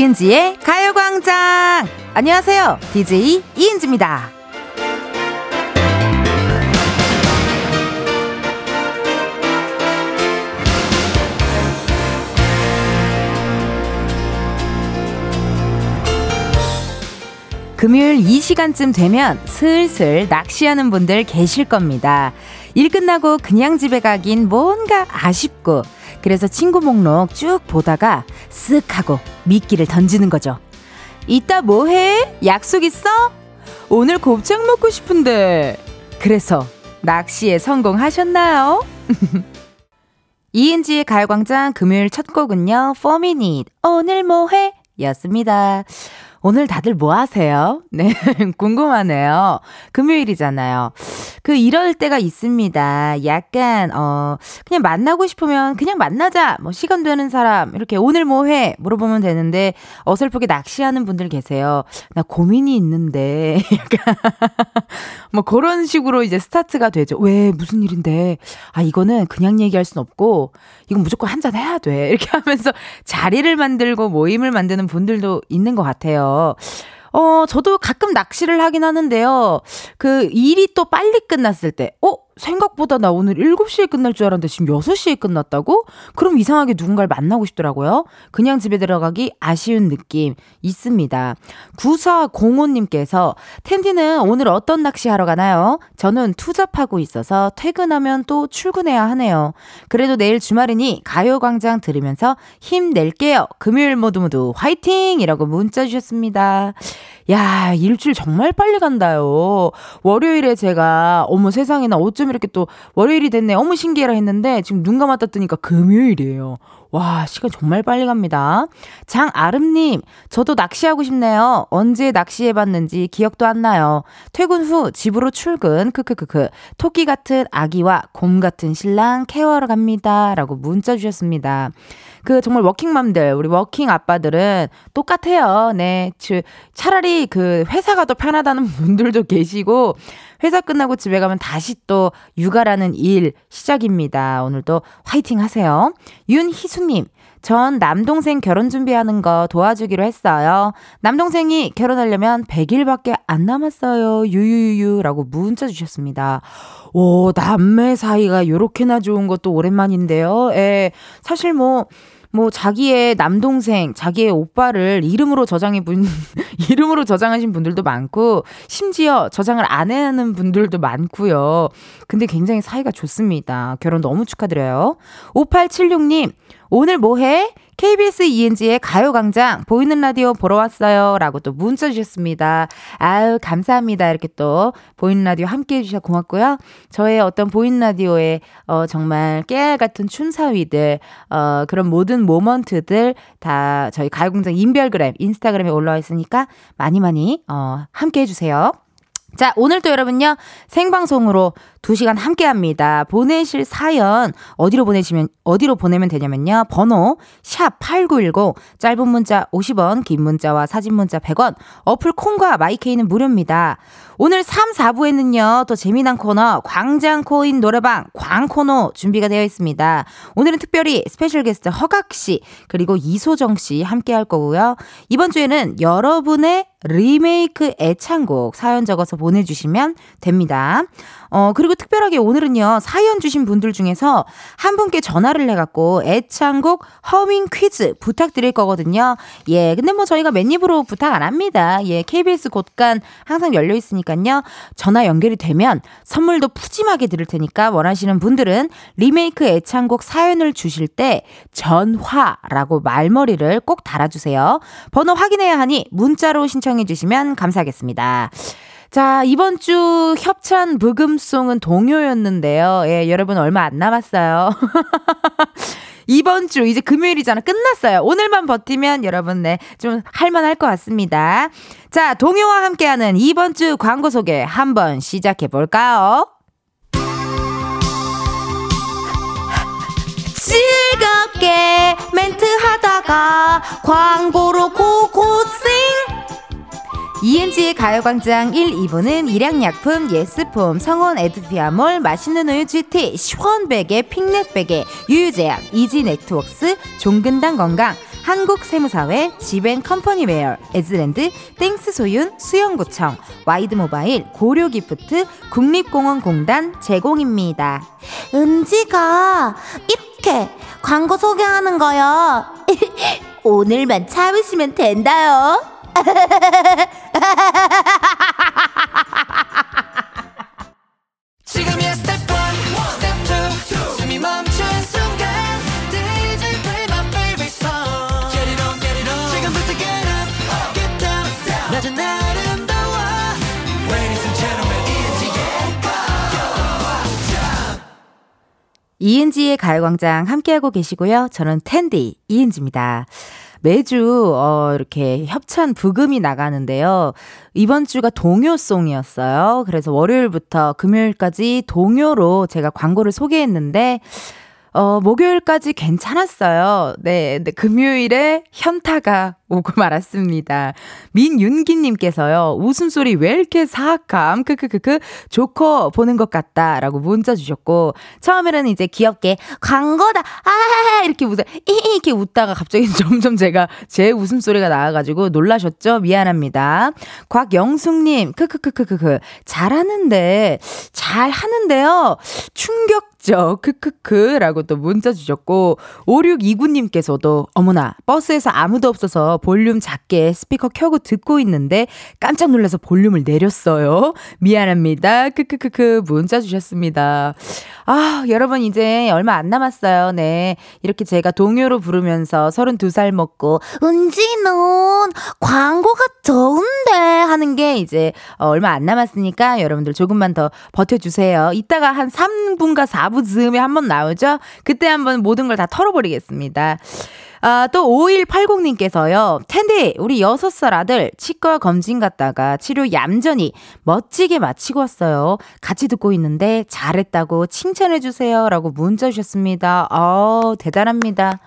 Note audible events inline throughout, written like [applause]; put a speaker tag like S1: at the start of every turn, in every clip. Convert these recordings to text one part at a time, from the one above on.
S1: 이은지의 가요광장! 안녕하세요. DJ 이은지입니다. 금요일 이 시간쯤 되면 슬슬 낚시하는 분들 계실 겁니다. 일 끝나고 그냥 집에 가긴 뭔가 아쉽고 그래서 친구 목록 쭉 보다가 쓱 하고 미끼를 던지는 거죠. 이따 뭐 해? 약속 있어? 오늘 곱창 먹고 싶은데. 그래서 낚시에 성공하셨나요? [laughs] 이은지의 가요광장 금요일 첫 곡은요, 포미닛, 오늘 뭐 해? 였습니다. 오늘 다들 뭐 하세요? [laughs] 네, 궁금하네요. 금요일이잖아요. 그 이럴 때가 있습니다. 약간 어 그냥 만나고 싶으면 그냥 만나자. 뭐 시간 되는 사람 이렇게 오늘 뭐 해? 물어보면 되는데 어설프게 낚시하는 분들 계세요. 나 고민이 있는데 [laughs] 약간 뭐 그런 식으로 이제 스타트가 되죠. 왜 무슨 일인데? 아 이거는 그냥 얘기할 순 없고 이건 무조건 한 잔 해야 돼. [laughs] 이렇게 하면서 자리를 만들고 모임을 만드는 분들도 있는 것 같아요. 어, 저도 가끔 낚시를 하긴 하는데요. 그 일이 또 빨리 끝났을 때, 어? 생각보다 나 오늘 7시에 끝날 줄 알았는데 지금 6시에 끝났다고? 그럼 이상하게 누군가를 만나고 싶더라고요. 그냥 집에 들어가기 아쉬운 느낌 있습니다. 9405님께서 텐디는 오늘 어떤 낚시 하러 가나요? 저는 투잡하고 있어서 퇴근하면 또 출근해야 하네요. 그래도 내일 주말이니 가요광장 들으면서 힘낼게요. 금요일 모두 모두 화이팅! 이라고 문자 주셨습니다. 야, 일주일 정말 빨리 간다요. 월요일에 제가, 어머 세상에나 어쩜 이렇게 또 월요일이 됐네. 어머 신기해라 했는데 지금 눈 감았다 뜨니까 금요일이에요. 와, 시간 정말 빨리 갑니다. 장아름님, 저도 낚시하고 싶네요. 언제 낚시해봤는지 기억도 안 나요. 퇴근 후 집으로 출근, 크크크크. 토끼 같은 아기와 곰 같은 신랑 care하러 갑니다. 라고 문자 주셨습니다. 그 정말 워킹맘들, 우리 working 아빠들은 똑같아요. 네. 차라리 그 회사가 더 편하다는 [laughs] 분들도 계시고, 회사 끝나고 집에 가면 다시 또 육아라는 일 시작입니다. 오늘도 화이팅 하세요. 윤희수님, 전 남동생 결혼 준비하는 거 도와주기로 했어요. 남동생이 결혼하려면 100일밖에 안 남았어요. 유유유라고 문자 주셨습니다. 오, 남매 사이가 요렇게나 좋은 것도 오랜만인데요. 예. 사실 뭐 뭐 자기의 남동생, 자기의 오빠를 이름으로 저장해 분, [laughs] 이름으로 저장하신 분들도 많고, 심지어 저장을 안 하는 분들도 많고요. 근데 굉장히 사이가 좋습니다. 결혼 너무 축하드려요. 5876님, 오늘 뭐 해? KBS ENG의 가요광장 보이는 라디오 보러 왔어요. 라고 또 문자 주셨습니다. 아유, 감사합니다. 이렇게 또 보이는 라디오 함께 해주셔서 고맙고요. 저의 어떤 보이는 라디오의 어, 정말 깨알 같은 춤사위들, 어, 그런 모든 모먼트들 다 저희 가요광장 인별그램, 인스타그램에 올라와 있으니까 많이 많이 어, 함께 해주세요. 자, 오늘 도 여러분요, 생방송으로 2시간 함께 합니다. 보내실 사연, 어디로 보내시면, 어디로 보내면 되냐면요. 번호, 샵 8910, 짧은 문자 50원, 긴 문자와 사진 문자 100원, 어플 콩과 마이케이는 무료입니다. 오늘 3, 4부에는요, 또 재미난 코너, 광장 코인 노래방, 광코너 준비가 되어 있습니다. 오늘은 특별히 special guest 허각 씨, 그리고 이소정 씨 함께 할 거고요. 이번 주에는 여러분의 리메이크 애창곡 사연 적어서 보내 주시면 됩니다. 어, 그리고 특별하게 오늘은요, 사연 주신 분들 중에서 한 분께 전화를 해갖고 애창곡 허밍 퀴즈 부탁드릴 거거든요. 예, 근데 뭐 저희가 맨 입으로 부탁 안 합니다. 예, KBS 곳간 항상 열려 있으니까요. 전화 연결이 되면 선물도 푸짐하게 드릴 테니까 원하시는 분들은 리메이크 애창곡 사연을 주실 때 전화라고 말머리를 꼭 달아주세요. 번호 확인해야 하니 문자로 신청해 주시면 감사하겠습니다. 자, 이번 주 협찬 부금송은 동요였는데요. 예, 여러분 얼마 안 남았어요. [laughs] 이번 주 이제 금요일이잖아. 끝났어요. 오늘만 버티면 여러분 네, 좀 할만할 것 같습니다. 자, 동요와 함께하는 이번 주 광고 소개 한번 시작해 볼까요? 즐겁게 멘트 하다가 광고로 고고싱 ENG의 가요광장 1, 2부는 일양약품, 예스폼, 성원 에드피아몰, 맛있는 우유 GT, 시원베개, 핑넷베개, 유유제약, 이지네트웍스, 종근당 건강, 한국세무사회 지벤컴퍼니웨어 에즈랜드 땡스 소윤 수영구청 와이드모바일 고려기프트 국립공원공단 제공입니다.
S2: 은지가 이렇게 광고 소개하는 거요. [laughs] 오늘만 참으시면 된다요. 지금이야 스텝 1, 스텝 2, 숨이 멈춘 순간 DJ play my favorite song Get it on, get it on 지금부터 get up, get down, down. 낮은 아름다워 Ladies and gentlemen, 이은지의 가요광장
S1: 이은지의 가요광장 함께하고 계시고요. 저는 텐디 이은지입니다. 매주 어 이렇게 협찬 부금이 나가는데요. 이번 주가 동요송이었어요. 그래서 월요일부터 금요일까지 동요로 제가 광고를 소개했는데 어, 목요일까지 괜찮았어요. 네, 네, 금요일에 현타가 오고 말았습니다. 민윤기님께서요, 웃음소리 왜 이렇게 사악함? 크크크크, 조커 보는 것 같다. 라고 문자 주셨고, 처음에는 이제 귀엽게, 광고다! 아! 이렇게 웃어, 이 이렇게 웃다가 갑자기 [laughs] 점점 제가 제 웃음소리가 나와가지고 놀라셨죠? 미안합니다. 곽영숙님, 크크크크크크, 잘하는데, 잘하는데요. 충격 적, 크크크 라고 또 문자 주셨고, 5629님께서도, 어머나, 버스에서 아무도 없어서 볼륨 작게 스피커 켜고 듣고 있는데 깜짝 놀라서 볼륨을 내렸어요. 미안합니다. 크크크크 문자 주셨습니다. 아, 여러분 이제 얼마 안 남았어요. 네. 이렇게 제가 동요로 부르면서 32살 먹고 은지는 광고가 좋은데 하는 게 이제 어, 얼마 안 남았으니까 여러분들 조금만 더 버텨주세요. 이따가 한 3분과 4분 즈음에 한 번 나오죠? 그때 한번 모든 걸 다 털어버리겠습니다. 아, 또 5180님께서요. 텐디, 우리 6살 아들 치과 검진 갔다가 치료 얌전히 멋지게 마치고 왔어요. 같이 듣고 있는데 잘했다고 칭찬해주세요. 라고 문자 주셨습니다. 아 대단합니다.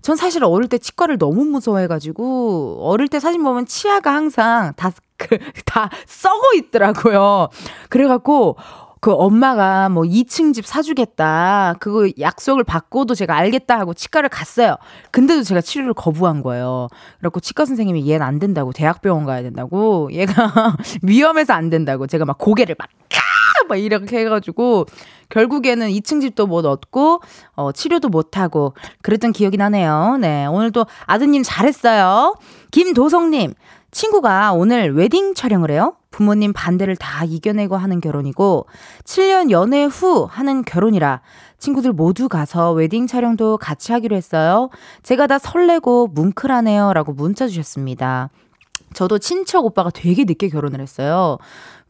S1: 전 사실 어릴 때 치과를 너무 무서워해가지고, 어릴 때 사진 보면 치아가 항상 다, 그, [laughs] 다 썩어 있더라고요. 그래갖고, 그 엄마가 뭐 2층 집 사주겠다. 그거 약속을 받고도 제가 알겠다 하고 치과를 갔어요. 근데도 제가 치료를 거부한 거예요. 그래갖고 치과 선생님이 얘는 안 된다고. 대학병원 가야 된다고. 얘가 [laughs] 위험해서 안 된다고. 제가 막 고개를 막, 까! 막 이렇게 해가지고 결국에는 2층 집도 못 얻고, 어, 치료도 못 하고 그랬던 기억이 나네요. 네. 오늘도 아드님 잘했어요. 김도성님. 친구가 오늘 웨딩 촬영을 해요. 부모님 반대를 다 이겨내고 하는 결혼이고 7년 연애 후 하는 결혼이라 친구들 모두 가서 웨딩 촬영도 같이 하기로 했어요. 제가 다 설레고 뭉클하네요. 라고 문자 주셨습니다. 저도 친척 오빠가 되게 늦게 결혼을 했어요.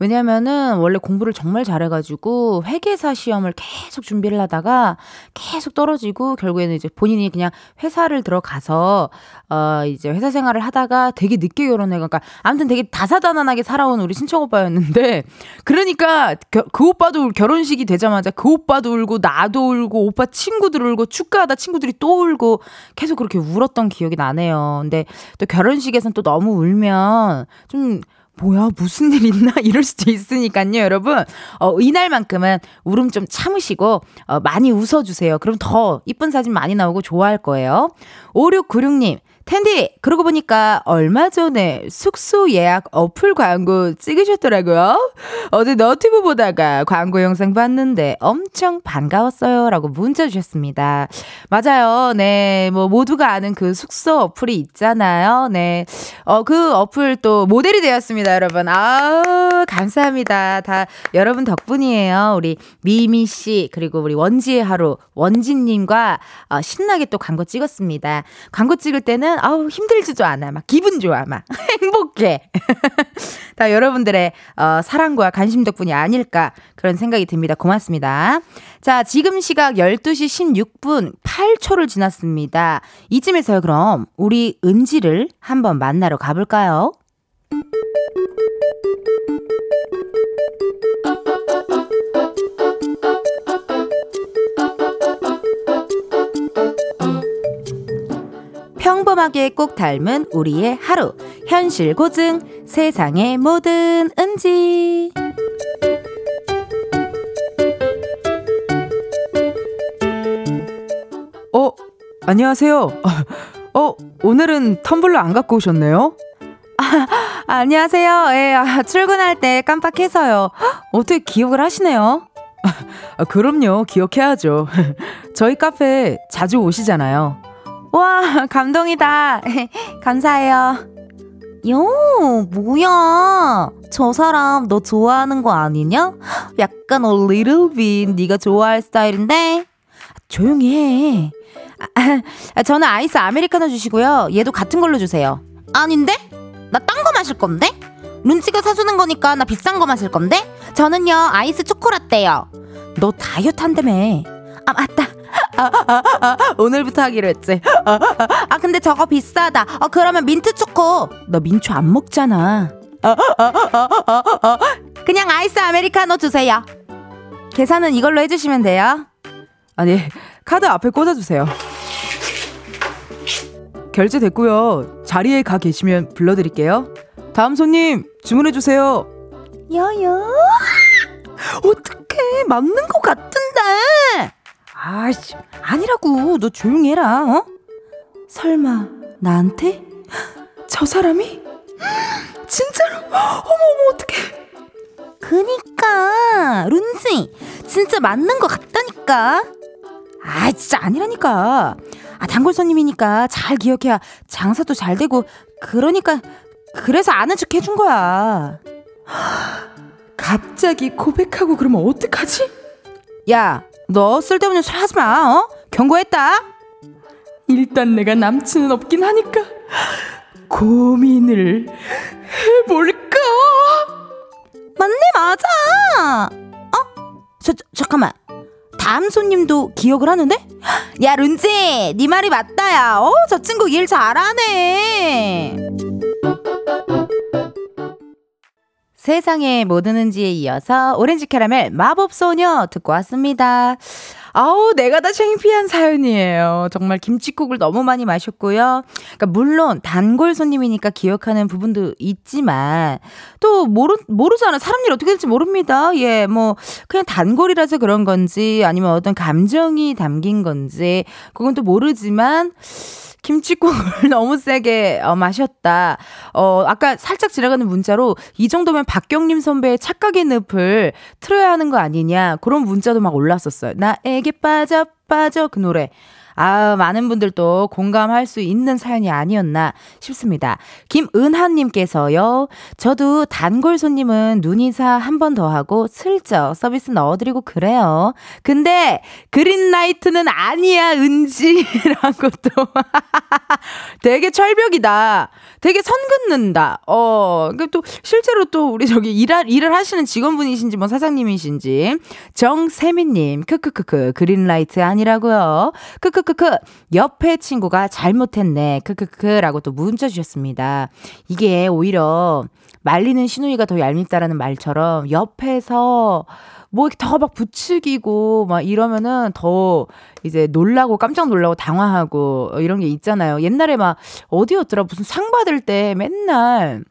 S1: 왜냐면은 원래 공부를 정말 잘해가지고 회계사 시험을 계속 준비를 하다가 계속 떨어지고 결국에는 이제 본인이 그냥 회사를 들어가서 어 이제 회사 생활을 하다가 되게 늦게 결혼해 그러니까 아무튼 되게 다사다난하게 살아온 우리 친척 오빠였는데 [laughs] 그러니까 겨, 그 오빠도 결혼식이 되자마자 그 오빠도 울고 나도 울고 오빠 친구들 울고 축가하다 친구들이 또 울고 계속 그렇게 울었던 기억이 나네요. 근데 또 결혼식에선 또 너무 울면 좀 뭐야 무슨 일 있나? [laughs] 이럴 수도 있으니까요 여러분. 어, 이날만큼은 울음 좀 참으시고 어, 많이 웃어주세요. 그럼 더 이쁜 사진 많이 나오고 좋아할 거예요. 5696님 텐디, 그러고 보니까 얼마 전에 숙소 예약 어플 광고 찍으셨더라고요. 어제 너튜브 보다가 광고 영상 봤는데 엄청 반가웠어요. 라고 문자 주셨습니다. 맞아요. 네. 뭐 모두가 아는 그 숙소 어플이 있잖아요. 네. 어, 그 어플 또 모델이 되었습니다, 여러분. 아우, 감사합니다. 다 여러분 덕분이에요. 우리 미미 씨, 그리고 우리 원지의 하루, 원진님과 어, 신나게 또 광고 찍었습니다. 광고 찍을 때는 보면 아우 힘들지도 않아. 막 기분 좋아. 막 [laughs] 행복해. [laughs] 다 여러분들의 어, 사랑과 관심 덕분이 아닐까 그런 생각이 듭니다. 고맙습니다. 자, 지금 시각 12시 16분 8초를 지났습니다. 이쯤에서요, 그럼 우리 은지를 한번 만나러 가볼까요? 평범하게 꼭 닮은 우리의 하루. 현실 고증. 세상의 모든 은지. 어, 안녕하세요. [laughs] 어, 오늘은 텀블러 안 갖고 오셨네요? 아, 안녕하세요. 예, 아, 출근할 때 깜빡해서요. [gasps] 어떻게 기억을 하시네요? [laughs] 아, 그럼요. 기억해야죠. [laughs] 저희 카페 자주 오시잖아요. 와, 감동이다. [laughs] 감사해요. 요, 뭐야. 저 사람 너 좋아하는 거 아니냐? 약간 little bit 네가 좋아할 스타일인데. 조용히 해. 아, 아, 저는 아이스 아메리카노 주시고요. 얘도 같은 걸로 주세요. 아닌데? 나 딴 거 마실 건데? 룬치가 사주는 거니까 나 비싼 거 마실 건데? 저는요 아이스 초코라떼요. 너 다이어트 한다며. 아 맞다. 아, 아, 아, 오늘부터 하기로 했지. 아, 근데 저거 비싸다. 어, 그러면 민트 초코. 너 민초 안 먹잖아. 그냥 아이스 아메리카노 주세요. 계산은 이걸로 해주시면 돼요. 아니, 카드 앞에 꽂아주세요. 결제됐고요. 자리에 가 계시면 불러드릴게요. 다음 손님 주문해주세요. 여여. 어떡해. 맞는 것 같은데. 아씨, 아니라고. 너 조용히 해라, 어? 설마, 나한테? 저 사람이? 진짜로? 어머, 어머, 어떡해. 그니까, 룬지. 진짜 맞는 것 같다니까. 아, 진짜 아니라니까. 아, 단골 손님이니까 잘 기억해야 장사도 잘 되고, 그러니까, 그래서 아는 척 해준 거야. 갑자기 고백하고 그러면 어떡하지? 야, 너 쓸데없는 소리 하지 마, 어? 경고했다. 일단 내가 남친은 없긴 하니까 고민을 해볼까? 맞네, 맞아. 어? 저, 저 잠깐만. 다음 손님도 기억을 하는데? 야, 룬지, 네 말이 맞다야. 어, 저 친구 일 잘하네. 세상에 뭐 드는지에 이어서 오렌지 캐러멜 마법소녀 듣고 왔습니다. 아우, 내가 다 창피한 사연이에요. 정말 김치국을 너무 많이 마셨고요. 그러니까 물론 단골 손님이니까 기억하는 부분도 있지만 또 모르 모르잖아. 사람 일 어떻게 될지 모릅니다. 예, 뭐 그냥 단골이라서 그런 건지 아니면 어떤 감정이 담긴 건지 그건 또 모르지만 김치국을 [laughs] 너무 세게 어, 마셨다. 어, 아까 살짝 지나가는 문자로 이 정도면 박경림 선배의 착각의 늪을 틀어야 하는 거 아니냐. 그런 문자도 막 올랐었어요. 나에게 빠져, 빠져. 그 노래. 아, 많은 분들도 공감할 수 있는 사연이 아니었나 싶습니다. 김은하님께서요, 저도 단골 손님은 눈인사 한 번 더 하고 슬쩍 서비스 넣어드리고 그래요. 근데 그린라이트는 아니야, 은지라고 [laughs] 또. [laughs] 되게 철벽이다. 되게 선 긋는다. 어, 또 실제로 또 우리 저기 일할, 일을 하시는 직원분이신지 뭐 사장님이신지. 정세민님, 크크크크, 그린라이트 아니라고요. 크크 크크, 옆에 친구가 잘못했네. 크크크라고 또 문자 주셨습니다. 이게 오히려 말리는 시누이가 더 얄밉다라는 말처럼 옆에서 뭐 이렇게 더 막 부추기고 막 이러면은 더 이제 놀라고 깜짝 놀라고 당황하고 이런 게 있잖아요. 옛날에 막 어디였더라 무슨 상 받을 때 맨날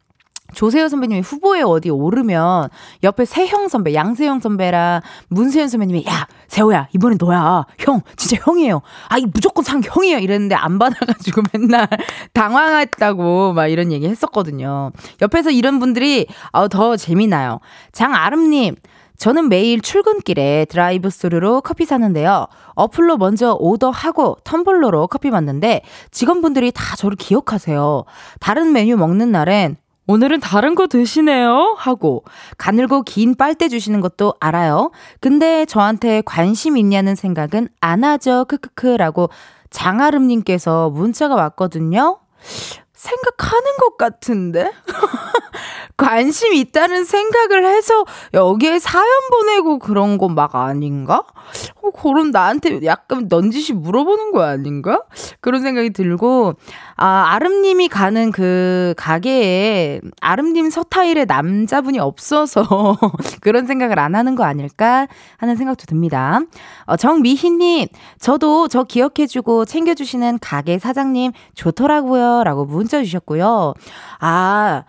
S1: 조세호 선배님이 후보에 어디 오르면 옆에 세형 선배, 양세형 선배랑 문세현 선배님이 야 세호야 이번엔 너야 형 진짜 형이에요. 아이 무조건 상 형이에요 이랬는데 안 받아가지고 [laughs] 맨날 당황했다고 막 이런 얘기 했었거든요. 옆에서 이런 분들이 어, 더 재미나요. 장아름님 저는 매일 출근길에 drive-thru로 커피 사는데요. 어플로 먼저 오더하고 텀블러로 커피 받는데 직원분들이 다 저를 기억하세요. 다른 메뉴 먹는 날엔 오늘은 다른 거 드시네요? 하고 가늘고 긴 빨대 주시는 것도 알아요. 근데 저한테 관심 있냐는 생각은 안 하죠. 크크크라고 장아름님께서 문자가 왔거든요. 생각하는 것 같은데? [laughs] 관심 있다는 생각을 해서 여기에 사연 보내고 그런 거막 아닌가? 어, 그럼 나한테 약간 넌지시 물어보는 거 아닌가? 그런 생각이 들고, 아, 아름님이 가는 그 가게에 아름님 서타일의 남자분이 없어서 [laughs] 그런 생각을 안 하는 거 아닐까 하는 생각도 듭니다. 어, 정미희님, 저도 저 기억해주고 챙겨주시는 가게 사장님 좋더라고요. 라고 문자 주셨고요. 아,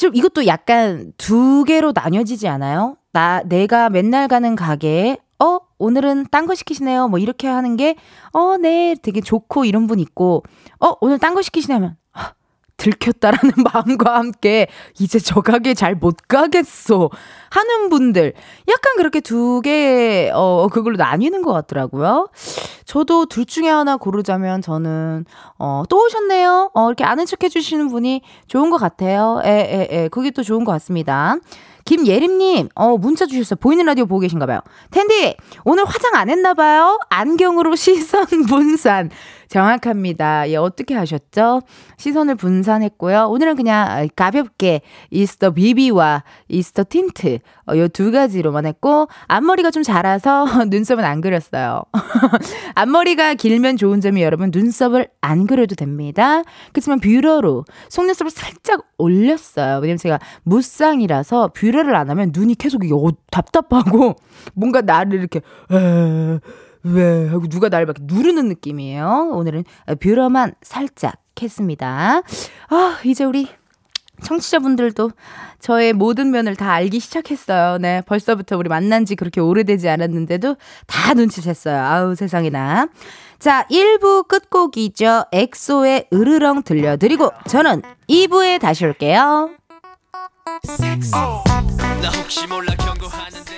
S1: 좀 이것도 약간 두 개로 나뉘어지지 않아요? 나, 내가 맨날 가는 가게에, 어? 오늘은 딴 거 시키시네요. 뭐 이렇게 하는 게, 어, 네, 되게 좋고 이런 분 있고, 어, 오늘 딴 거 시키시냐면, 들켰다라는 [laughs] 마음과 함께 이제 저 가게 잘 못 가겠어 하는 분들 약간 그렇게 두 개, 어, 그걸로 나뉘는 것 같더라고요. 저도 둘 중에 하나 고르자면 저는, 어, 또 오셨네요. 어, 이렇게 아는 척 해주시는 분이 좋은 것 같아요. 에, 에, 에. 그게 또 좋은 것 같습니다. 김예림님, 어, 문자 주셨어요. 보이는 라디오 보고 계신가 봐요. 텐디, 오늘 화장 안 했나 봐요? 안경으로 [laughs] 시선 분산. 정확합니다. 예, 어떻게 하셨죠? 시선을 분산했고요. 오늘은 그냥 가볍게 이스터 비비와 이스터 틴트 어, 요두 가지로만 했고 앞머리가 좀 자라서 [laughs] 눈썹은 안 그렸어요. [laughs] 앞머리가 길면 좋은 점이 여러분 눈썹을 안 그려도 됩니다. 그렇지만 뷰러로 속눈썹을 살짝 올렸어요. 왜냐면 제가 무쌍이라서 뷰러를 안 하면 눈이 계속 어, 답답하고 [laughs] 뭔가 나를 이렇게 에... 왜 하고 누가 나를 막 누르는 느낌이에요. 오늘은 뷰러만 살짝 했습니다. 아, 이제 우리 청취자분들도 저의 모든 면을 다 알기 시작했어요. 네, 벌써부터 우리 만난 지 그렇게 오래되지 않았는데도 다 눈치챘어요. 아우, 세상에나. 자, 1부 끝곡이죠. 엑소의 으르렁 들려드리고 저는 2부에 다시 올게요. 나 혹시 몰라 경고하는데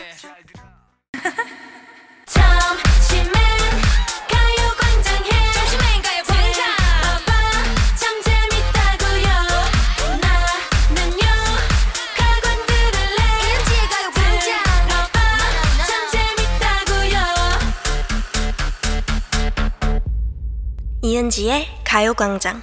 S3: 이은지의 가요광장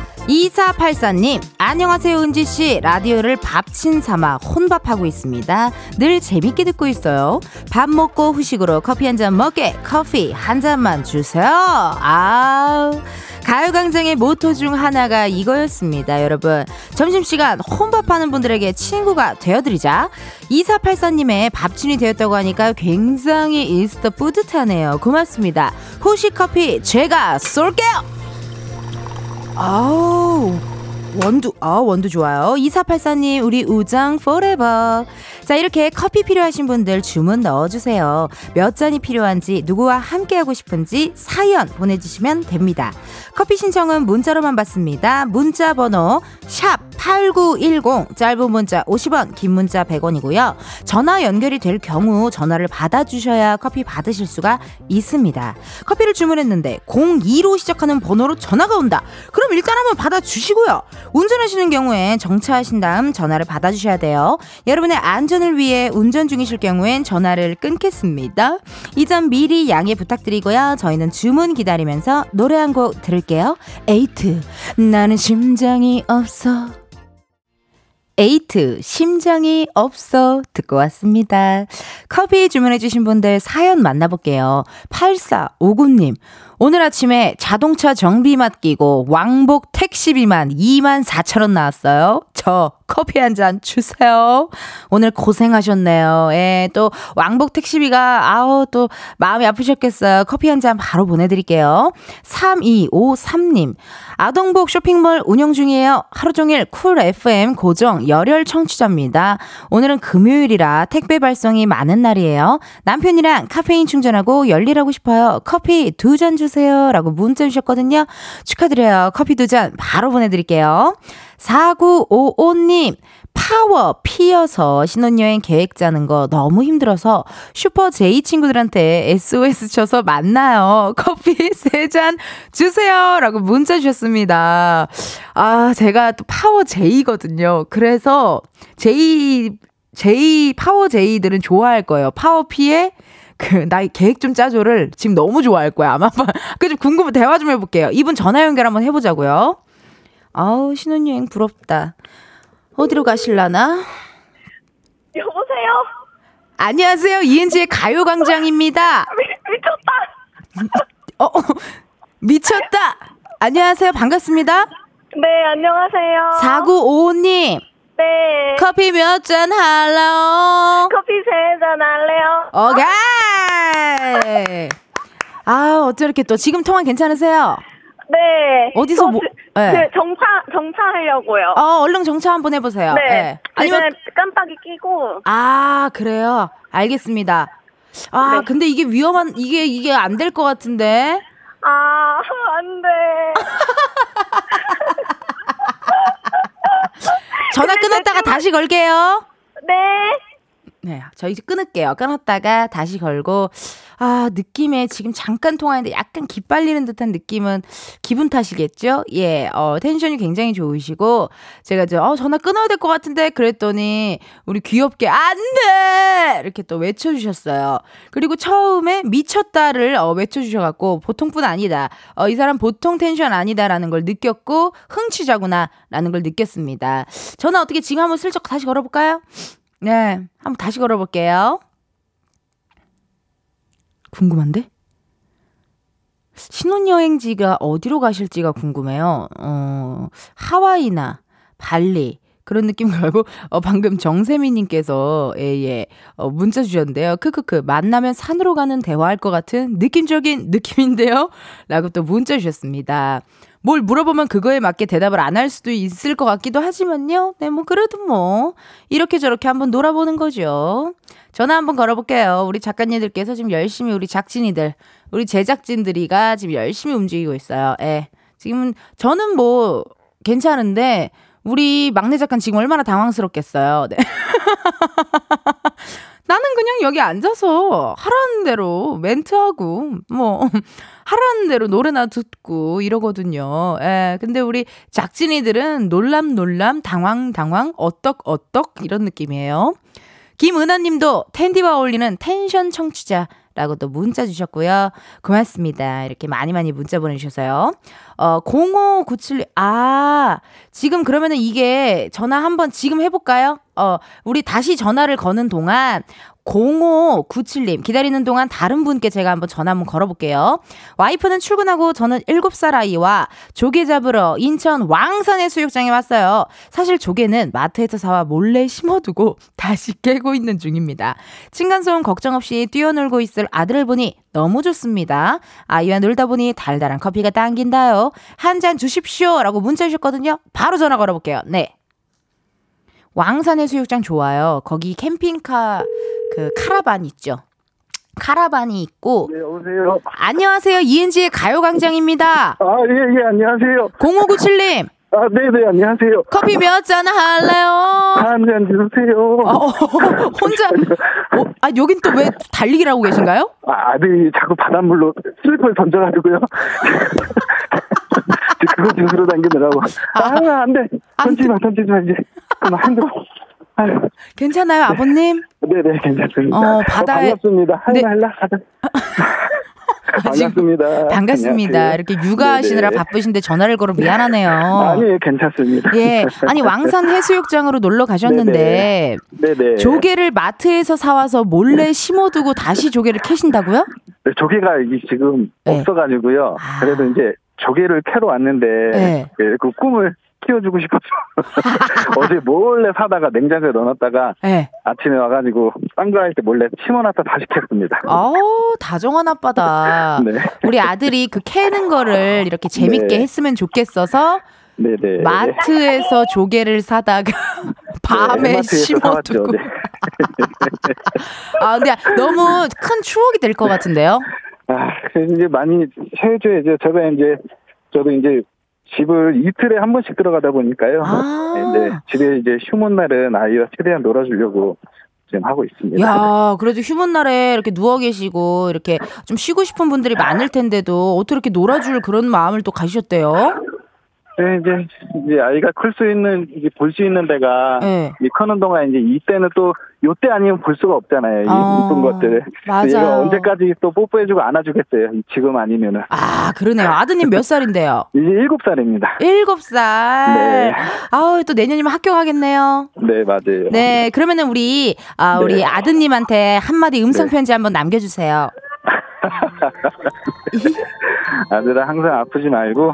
S1: 2484님, 안녕하세요, 은지씨. 라디오를 밥친 삼아 혼밥하고 있습니다. 늘 재밌게 듣고 있어요. 밥 먹고 후식으로 커피 한 잔 먹게, 커피 한 잔만 주세요. 아우. 가요광장의 모토 중 하나가 이거였습니다, 여러분. 점심시간 혼밥하는 분들에게 친구가 되어드리자. 2484님의 밥친이 되었다고 하니까 굉장히 인스타 뿌듯하네요. 고맙습니다. 후식 커피 제가 쏠게요! 아우 원두 아 원두 좋아요. 2484님 우리 우정 forever 자 이렇게 커피 필요하신 분들 주문 넣어주세요. 몇 잔이 필요한지 누구와 함께하고 싶은지 사연 보내주시면 됩니다. 커피 신청은 문자로만 받습니다. 문자 번호 샵 8910 짧은 문자 50원 긴 문자 100원이고요 전화 연결이 될 경우 전화를 받아주셔야 커피 받으실 수가 있습니다 커피를 주문했는데 02로 시작하는 번호로 전화가 온다 그럼 일단 한번 받아주시고요 운전하시는 경우엔 정차하신 다음 전화를 받아주셔야 돼요. 여러분의 안전을 위해 운전 중이실 경우엔 전화를 끊겠습니다. 이 점 미리 양해 부탁드리고요. 저희는 주문 기다리면서 노래 한 곡 들을게요. 에이트, 나는 심장이 없어. 에이트, 심장이 없어. 듣고 왔습니다. 커피 주문해 주신 분들 사연 만나볼게요. 8459님. 오늘 아침에 자동차 정비 맡기고 왕복 택시비만 2만 4천 원 나왔어요. 저 커피 한 잔 주세요. 오늘 고생하셨네요. 예, 또 왕복 택시비가 아우 또 마음이 아프셨겠어요. 커피 한 잔 바로 보내드릴게요. 3253님. 아동복 쇼핑몰 운영 중이에요. 하루 종일 쿨 FM 고정 열혈 청취자입니다. 오늘은 금요일이라 택배 발송이 많은 날이에요. 남편이랑 카페인 충전하고 열일하고 싶어요. 커피 두 잔 주세요. 라고 문자 주셨거든요. 축하드려요. 커피 두 잔 바로 보내드릴게요. 4955님, 파워 P여서 신혼여행 계획 짜는 거 너무 힘들어서 슈퍼 J 친구들한테 SOS 쳐서 만나요. [laughs] 커피 세 잔 주세요. 라고 문자 주셨습니다. 아, 제가 또 파워 J거든요. 그래서 J, J, 파워 J들은 좋아할 거예요. 파워 P의 그, 나 계획 좀 짜줘를 지금 너무 좋아할 거야. 아마. [laughs] 그좀 궁금해. 대화 좀 해볼게요. 이분 전화 연결 한번 해보자고요. 아우, 신혼여행 부럽다. 어디로 가실라나?
S4: 여보세요?
S1: 안녕하세요. 이은지의 가요광장입니다. [laughs]
S4: 미, 미쳤다.
S1: 어, 어, 미쳤다! 안녕하세요. 반갑습니다.
S4: 네, 안녕하세요.
S1: 4955님,
S4: 네.
S1: 커피 몇 잔 할래요?
S4: 커피 세 잔 할래요?
S1: 오케이! 아, 어쩌렇게 또, 지금 통화 괜찮으세요?
S4: 네.
S1: 어디서
S4: 저
S1: 뭐-
S4: 지-
S1: 네.
S4: 그 정차, 정차하려고요.
S1: 어, 얼른 정차 한번 해보세요.
S4: 네.
S1: 예. 아니면
S4: 깜빡이 끼고.
S1: 아, 그래요? 알겠습니다. 아,
S4: 네.
S1: 근데 이게 위험한, 이게, 이게 안 될 것 같은데?
S4: 아, 안 돼. [laughs]
S1: 전화 끊었다가 다시 걸게요.
S4: 네.
S1: 네, 저 이제 끊을게요. 끊었다가 다시 걸고, 아, 느낌에 지금 잠깐 통화했는데 약간 기빨리는 듯한 느낌은 기분 탓이겠죠? 예, 어, 텐션이 굉장히 좋으시고, 제가 이제, 어, 전화 끊어야 될 것 같은데, 그랬더니, 우리 귀엽게, 안 돼! 이렇게 또 외쳐주셨어요. 그리고 처음에 미쳤다를 어, 외쳐주셔갖고, 보통뿐 아니다. 어, 이 사람 보통 텐션 아니다라는 걸 느꼈고, 흥취자구나, 라는 걸 느꼈습니다. 전화 어떻게 지금 한번 슬쩍 다시 걸어볼까요? 네, 한번 다시 걸어볼게요. 궁금한데? 신혼여행지가 어디로 가실지가 궁금해요. 어, 하와이나 발리. 그런 느낌 [laughs] 걸고, 어, 방금 정세미 님께서, 예, 예, 어, 문자 주셨는데요. 크크크, 만나면 산으로 가는 대화할 것 같은 느낌적인 느낌인데요? 라고 또 문자 주셨습니다. 뭘 물어보면 그거에 맞게 대답을 안 할 수도 있을 것 같기도 하지만요. 네, 뭐, 그래도 뭐, 이렇게 저렇게 한번 놀아보는 거죠. 전화 한번 걸어볼게요. 우리 작가님들께서 지금 열심히 우리 작진이들, 우리 제작진들이가 지금 열심히 움직이고 있어요. 예. 지금은, 저는 뭐, 괜찮은데, 우리 막내 작가는 지금 얼마나 당황스럽겠어요. 네. [laughs] 나는 그냥 여기 앉아서 하라는 대로 멘트하고, 뭐, 하라는 대로 노래나 듣고 이러거든요. 예. 근데 우리 작진이들은 놀람, 놀람, 당황, 당황, 어떡, 어떡, 이런 느낌이에요. 김은하 님도 텐디와 어울리는 텐션 청취자. 라고 또 문자 주셨고요. 고맙습니다. 이렇게 많이 많이 문자 보내주셔서요. 어, 0597, 아, 지금 그러면은 이게 전화 한번 지금 해볼까요? 어, 우리 다시 전화를 거는 동안 0597님 기다리는 동안 다른 분께 제가 한번 전화 한번 걸어볼게요. 와이프는 출근하고 저는 7살 아이와 조개 잡으러 인천 왕산의 수육장에 왔어요. 사실 조개는 마트에서 사와 몰래 심어두고 [laughs] 다시 깨고 있는 중입니다. 층간소음 걱정 없이 뛰어놀고 있을 아들을 보니 너무 좋습니다. 아이와 놀다 보니 달달한 커피가 당긴다요. 한 잔 주십시오. 라고 문자 주셨거든요. 바로 전화 걸어볼게요. 네. 왕산의 수육장 좋아요. 거기 캠핑카 그 카라반 있죠. 카라반이 있고
S5: 네, 여보세요.
S1: 안녕하세요. 이은지의 가요광장입니다.
S5: 아, 예, 예, 안녕하세요.
S1: 0597님
S5: 아, 네, 네, 안녕하세요.
S1: 커피 몇 잔 할래요?
S5: 한잔 주세요.
S1: 어, 혼자 어, 아 여긴 또 왜 달리기를 하고 계신가요?
S5: 아, 아들이 자꾸 바닷물로 슬리퍼를 던져가지고요. [laughs] 그거 주스로 당기느라고. 아, 안 돼. 던지지 마, 던지지 마, 이제. 아유,
S1: 괜찮아요, 아버님?
S5: 네 네, 괜찮습니다.
S1: 어, 바다에-
S5: 반갑습니다.
S1: 네.
S5: 할라, 할라, 가자. [laughs] 반갑습니다.
S1: 반갑습니다.
S5: 안녕하세요.
S1: 이렇게 육아하시느라
S5: 네네.
S1: 바쁘신데 전화를 걸어 미안하네요. [laughs]
S5: 아니, 괜찮습니다.
S1: 예, [laughs] 아니 왕산 해수욕장으로 놀러 가셨는데
S5: 네네.
S1: 조개를 마트에서 사와서 몰래 심어두고 다시 조개를 캐신다고요?
S5: 네, 조개가 지금
S1: 네.
S5: 없어가지고요.
S1: 아.
S5: 그래도 이제 조개를 캐러 왔는데
S1: 네.
S5: 예, 그 꿈을 키워주고 싶어서 [laughs] 어제 몰래 사다가 냉장고에 넣어놨다가
S1: 네.
S5: 아침에 와가지고 딴 거 할 때 몰래 심어놨다 다시 캤습니다.
S1: 어우, 다정한 아빠다. [laughs]
S5: 네,
S1: 우리 아들이 그 캐는 거를 이렇게 재밌게
S5: 네.
S1: 했으면 좋겠어서
S5: 네네.
S1: 마트에서 조개를 사다가 [laughs] 밤에
S5: 네, 해마트에서 사왔죠.
S1: 심어두고.
S5: 네.
S1: 아, 근데 너무 큰 추억이 될 것 같은데요?
S5: 아, 이제 많이 해줘야죠. 제가 이제 저도 이제 집을 이틀에 한 번씩 들어가다 보니까요.
S1: 아.
S5: 네, 집에 이제 휴문 날은 아이와 최대한 놀아주려고 지금 하고 있습니다.
S1: 야, 그래도 휴문 날에 이렇게 누워 계시고 이렇게 좀 쉬고 싶은 분들이 많을 텐데도 어떻게 이렇게 놀아줄 그런 마음을 또 가지셨대요?
S5: 네, 이제, 이제 아이가 클 수 있는, 이제 볼 수 있는 데가,
S1: 네.
S5: 이 크는 동안 이제 이때는 또, 요때 아니면 볼 수가 없잖아요. 이
S1: 아,
S5: 이쁜 것들을.
S1: 맞아요.
S5: 얘가 언제까지 또 뽀뽀해주고 안아주겠어요. 이 지금 아니면은.
S1: 아, 그러네요. 아드님 몇 살인데요? [laughs]
S5: 이제 일곱 살입니다.
S1: 일곱 살.
S5: 네.
S1: 아우, 또 내년이면 학교 가겠네요.
S5: 네, 맞아요.
S1: 네, 그러면은 우리, 아,
S5: 네.
S1: 우리 아드님한테 한마디 음성편지 한번 남겨주세요. [laughs]
S5: 아들아 항상 아프지 말고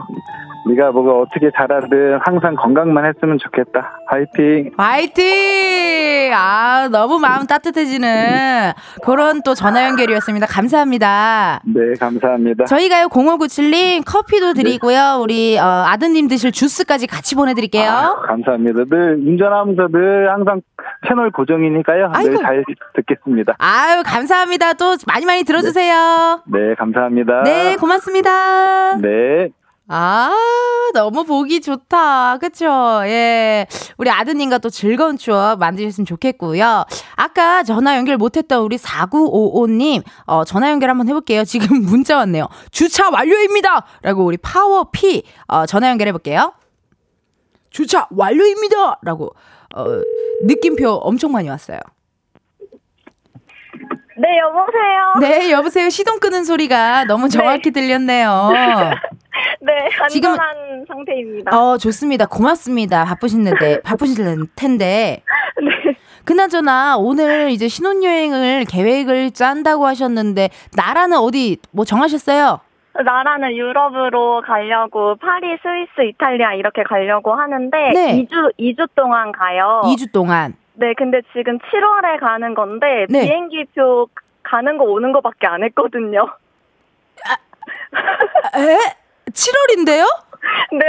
S5: 네가 뭐가 어떻게 자라든 항상 건강만 했으면 좋겠다. 화이팅.
S1: 화이팅! 아, 너무 마음 따뜻해지는 그런 또 전화 연결이었습니다. 감사합니다.
S5: 네, 감사합니다.
S1: 저희가요, 0597님 커피도 드리고요. 우리, 어, 아드님 드실 주스까지 같이 보내드릴게요.
S5: 아, 감사합니다. 늘 운전하면서 늘 항상 채널 고정이니까요. 늘 잘 듣겠습니다.
S1: 아유, 감사합니다. 또 많이 많이 들어주세요.
S5: 네, 감사합니다.
S1: 네, 고맙습니다.
S5: 네.
S1: 아, 너무 보기 좋다. 그쵸? 예. 우리 아드님과 또 즐거운 추억 만드셨으면 좋겠고요. 아까 전화 연결 못했던 우리 4955님, 어, 전화 연결 한번 해볼게요. 지금 [laughs] 문자 왔네요. 주차 완료입니다! 라고 우리 파워피, 어, 전화 연결해볼게요. 주차 완료입니다! 라고, 어, 느낌표 엄청 많이 왔어요.
S4: 네, 여보세요?
S1: 네, 여보세요. 시동 끄는 소리가 너무 정확히 들렸네요. [laughs]
S4: 네,
S1: 지금-
S4: 안전한 상태입니다.
S1: 어, 좋습니다. 고맙습니다. 바쁘신데, 바쁘실 텐데.
S4: 네.
S1: 그나저나, 오늘 이제 신혼여행을 계획을 짠다고 하셨는데, 나라는 어디, 뭐 정하셨어요?
S4: 나라는 유럽으로 가려고 파리, 스위스, 이탈리아 이렇게 가려고 하는데
S1: 네.
S4: 2주 2주 동안 가요.
S1: 2주 동안.
S4: 네, 근데 지금 7월에 가는 건데
S1: 네.
S4: 비행기표 가는 거 오는 거밖에 안 했거든요.
S1: 에? 7월인데요?
S4: 네.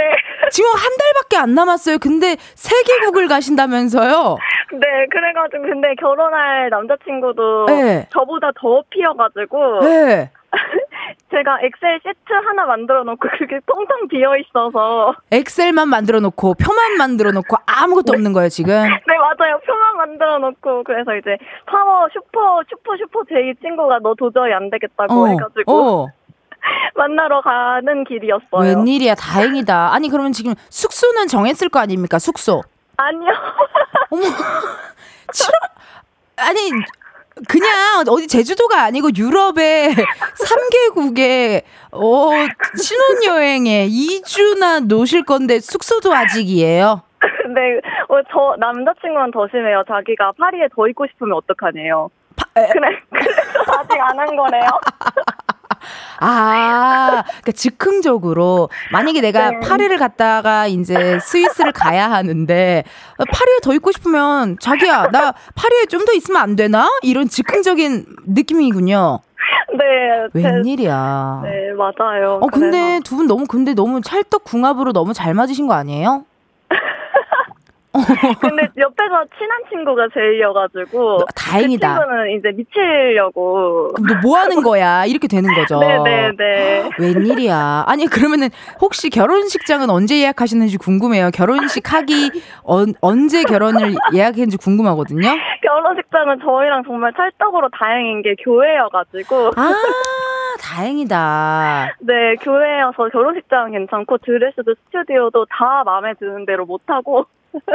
S1: 지금 한 달밖에 안 남았어요. 근데 세 개국을 가신다면서요?
S4: 네, 그래가지고 근데 결혼할 남자친구도
S1: 네.
S4: 저보다 더 피어가지고
S1: 네. [laughs]
S4: 제가 엑셀 시트 하나 만들어 놓고 그게 텅텅 비어 있어서
S1: 엑셀만 만들어 놓고, 표만 만들어 놓고, 아무것도 없는 거예요, 지금. [laughs]
S4: 네 맞아요 표만 만들어 놓고 그래서 이제 파워 슈퍼 슈퍼 슈퍼 J 친구가 너 도저히 안 되겠다고 해가지고
S1: 어. [laughs]
S4: 만나러 가는 길이었어요.
S1: 웬일이야, 다행이다. 아니, 그러면 지금 숙소는 정했을 거 아닙니까, 숙소?
S4: 아니요. [laughs]
S1: 어머, 7월, 아니, 그냥 어디 제주도가 아니고 유럽의 [laughs] 3개국에, 어, 신혼여행에 2주나 노실 건데 숙소도 아직이에요.
S4: 네, 어, 저 남자친구는 더 심해요. 자기가 파리에 더 있고 싶으면 어떡하네요.
S1: 에.
S4: 그래, 그래서 아직 안 한 거래요. [laughs]
S1: 아, 그러니까 즉흥적으로 만약에 내가
S4: 네.
S1: 파리를 갔다가 이제 스위스를 가야 하는데 어, 파리에 더 있고 싶으면 자기야 나 파리에 좀 더 있으면 안 되나? 이런 즉흥적인 느낌이군요.
S4: 네, 제-
S1: 웬일이야.
S4: 네 맞아요.
S1: 어 근데 두 분 너무 근데 너무 찰떡궁합으로 너무 잘 맞으신 거 아니에요? [laughs]
S4: 근데 [laughs] 옆에서 친한 친구가 제이여가지고
S1: 다행이다.
S4: 그 친구는 이제 미치려고.
S1: 그럼 너 뭐 하는 [laughs] 거야? 이렇게 되는 거죠.
S4: 네네네. [gasps]
S1: 웬일이야. 아니, 그러면은 혹시 결혼식장은 언제 예약하시는지 궁금해요. 결혼식 하기, 언, 언제 결혼을 예약했는지 궁금하거든요.
S4: 결혼식장은 저희랑 정말 찰떡으로 다행인 게 교회여가지고
S1: 아, 다행이다.
S4: 네 교회여서 결혼식장은 괜찮고 드레스도 스튜디오도 다 마음에 드는 대로 못 하고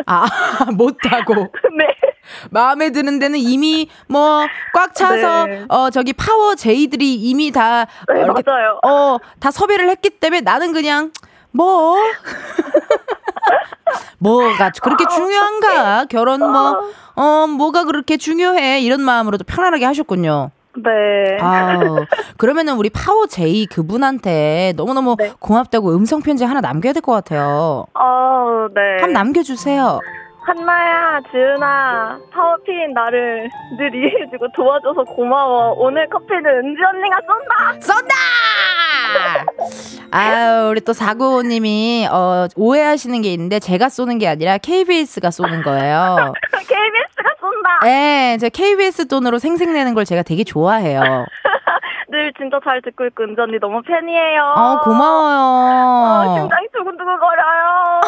S1: 아, [laughs] 못하고. [laughs]
S4: 네
S1: 마음에 드는 데는 이미 뭐 꽉 차서,
S4: 네.
S1: 어, 저기 파워 제이들이 이미 다, 어,
S4: 네,
S1: 이렇게
S4: 맞아요.
S1: 어, 다 섭외를 했기 때문에 나는 그냥, 뭐, [laughs] 뭐가 그렇게 중요한가? 결혼 뭐, 어, 뭐가 그렇게 중요해? 이런 마음으로도 편안하게 하셨군요.
S4: 네.
S1: 아우, 그러면은 우리 파워 J 그분한테 너무너무
S4: 네.
S1: 고맙다고 음성 편지 하나 남겨야 될 것 같아요.
S4: 어, 네.
S1: 한번 남겨주세요.
S4: 한나야, 지은아, 파워 P인 나를 늘 이해해주고 도와줘서 고마워. 오늘 커피는 은지 언니가 쏜다!
S1: 쏜다! 아유, 우리 또 사구오오님이, 어, 오해하시는 게 있는데, 제가 쏘는 게 아니라 KBS가 쏘는 거예요. [laughs]
S4: 쏜다!
S1: 네, 제 KBS 돈으로 생색내는 걸 제가 되게 좋아해요. [laughs]
S4: 늘 진짜 잘 듣고 있고, 은지 언니 너무 팬이에요.
S1: 어,
S4: 어,
S1: 고마워요.
S4: 심장이 두근두근 거려요.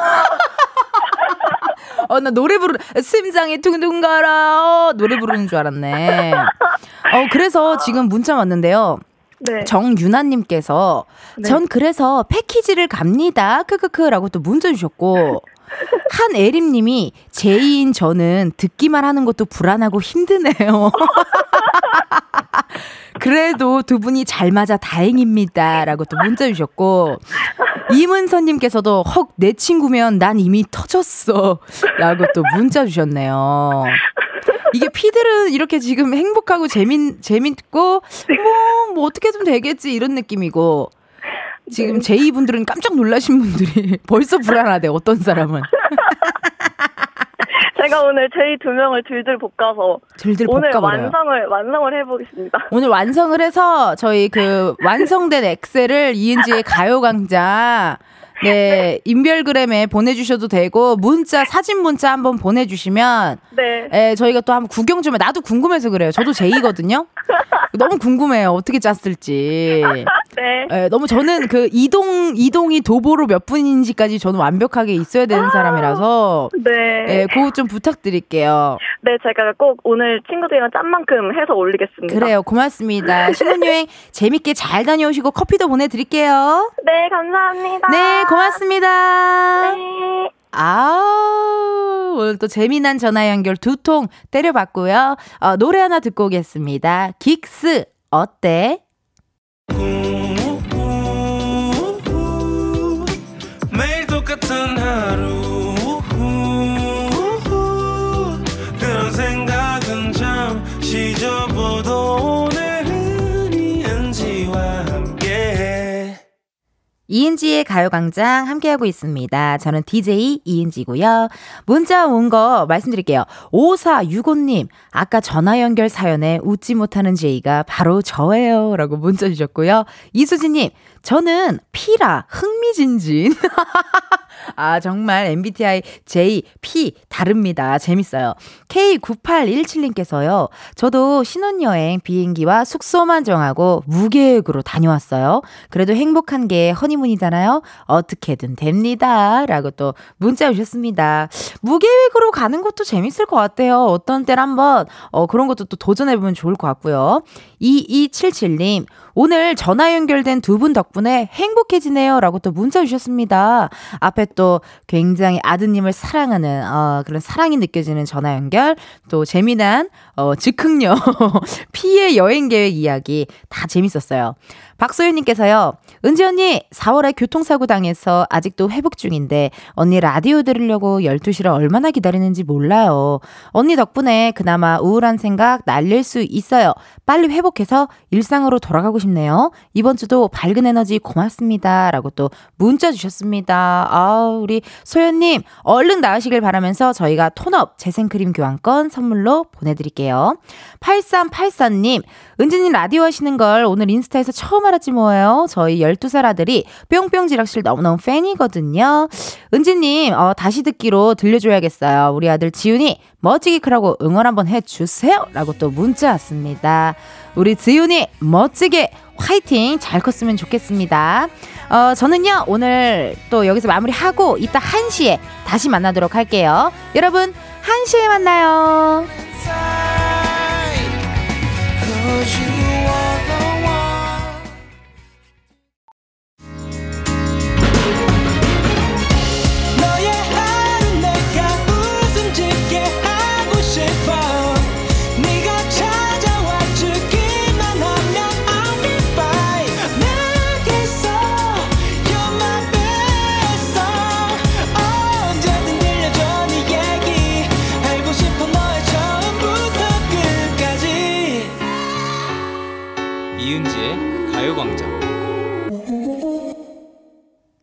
S4: [laughs]
S1: 어, 나 노래 부르, 심장이 둥둥 걸어. 노래 부르는 줄 알았네. 어, 그래서 지금 문자 왔는데요.
S4: 네.
S1: 정유나님께서
S4: 네.
S1: 전 그래서 패키지를 갑니다. 크크크라고 또 문자 주셨고 한애림님이 제이인 저는 듣기만 하는 것도 불안하고 힘드네요. [laughs] 그래도 두 분이 잘 맞아 다행입니다 라고 또 문자 주셨고 이문선님께서도 헉 내 친구면 난 이미 터졌어 라고 또 문자 주셨네요. 이게 피들은 이렇게 지금 행복하고 재민, 재밌고, 뭐, 뭐 어떻게 좀 되겠지 이런 느낌이고, 지금 제이 분들은 깜짝 놀라신 분들이 [laughs] 벌써 불안하대, 어떤 사람은. [laughs]
S4: 제가 오늘 제이 두 명을 들들 볶아서
S1: 들들
S4: 오늘
S1: 볶아버려요.
S4: 완성을 완성을 해보겠습니다.
S1: 오늘 완성을 해서 저희 그 완성된 엑셀을 이은지의 가요광장 네, 인별그램에 보내주셔도 되고 문자 사진 문자 한번 보내주시면
S4: 네.
S1: 예, 저희가 또 한번 구경 좀 해. 나도 궁금해서 그래요. 저도 제이거든요. 너무 궁금해요. 어떻게 짰을지. [laughs]
S4: 네.
S1: 예, 너무 저는 그 이동 이동이 도보로 몇 분인지까지 저는 완벽하게 있어야 되는 사람이라서
S4: 네.
S1: 예, 그거 좀 부탁드릴게요.
S4: 네, 제가 꼭 오늘 친구들이랑 짠 만큼 해서 올리겠습니다.
S1: 그래요. 고맙습니다. 신혼여행 재밌게 잘 다녀오시고 커피도 보내드릴게요.
S4: 네, 감사합니다.
S1: 네, 고맙습니다.
S4: 네.
S1: 아우, 오늘 또 재미난 전화 연결 두 통 때려봤고요. 어, 노래 하나 듣고 오겠습니다. 긱스, 어때?
S2: 매
S1: 이은지의 가요광장 함께하고 있습니다. 저는 DJ 이은지고요. 문자 온 거 말씀드릴게요. 5465님, 아까 전화 연결 사연에 웃지 못하는 제이가 바로 저예요. 라고 문자 주셨고요. 이수진님, 저는 피라 흥미진진. [laughs] 아, 정말 MBTI J, P 다릅니다. 재밌어요. K9817님께서요. 저도 신혼여행 비행기와 숙소만 정하고 무계획으로 다녀왔어요. 그래도 행복한 게 허니 문이잖아요. 어떻게든 됩니다. 라고 또 문자 주셨습니다. 무계획으로 가는 것도 재밌을 것 같아요. 어떤 때는 한번 어, 그런 것도 또 도전해보면 좋을 것 같고요. 2277님, 오늘 전화 연결된 두 분 덕분에 행복해지네요. 라고 또 문자 주셨습니다. 앞에 또 굉장히 아드님을 사랑하는, 어, 그런 사랑이 느껴지는 전화 연결, 또 재미난, 어, 즉흥력, [laughs] 피해 여행 계획 이야기 다 재밌었어요. 박소연님께서요, 은지 언니, 4월에 교통사고 당해서 아직도 회복 중인데, 언니 라디오 들으려고 12시를 얼마나 기다리는지 몰라요. 언니 덕분에 그나마 우울한 생각 날릴 수 있어요. 빨리 회복해서 일상으로 돌아가고 싶 네요. 이번 주도 밝은 에너지 고맙습니다. 라고 또 문자 주셨습니다. 아, 우리 소연님, 얼른 나으시길 바라면서 저희가 톤업 재생크림 교환권 선물로 보내드릴게요. 8384님, 은지님 라디오 하시는 걸 오늘 인스타에서 처음 알았지 뭐예요. 저희 12살 아들이 뿅뿅 지락실 너무너무 팬이거든요. 은지님, 어, 다시 듣기로 들려줘야겠어요. 우리 아들 지훈이 멋지게 크라고 응원 한번 해주세요. 라고 또 문자 왔습니다. 우리 지훈이 멋지게 화이팅 잘 컸으면 좋겠습니다. 어, 저는요, 오늘 또 여기서 마무리하고 이따 1시에 다시 만나도록 할게요. 여러분, 1시에 만나요.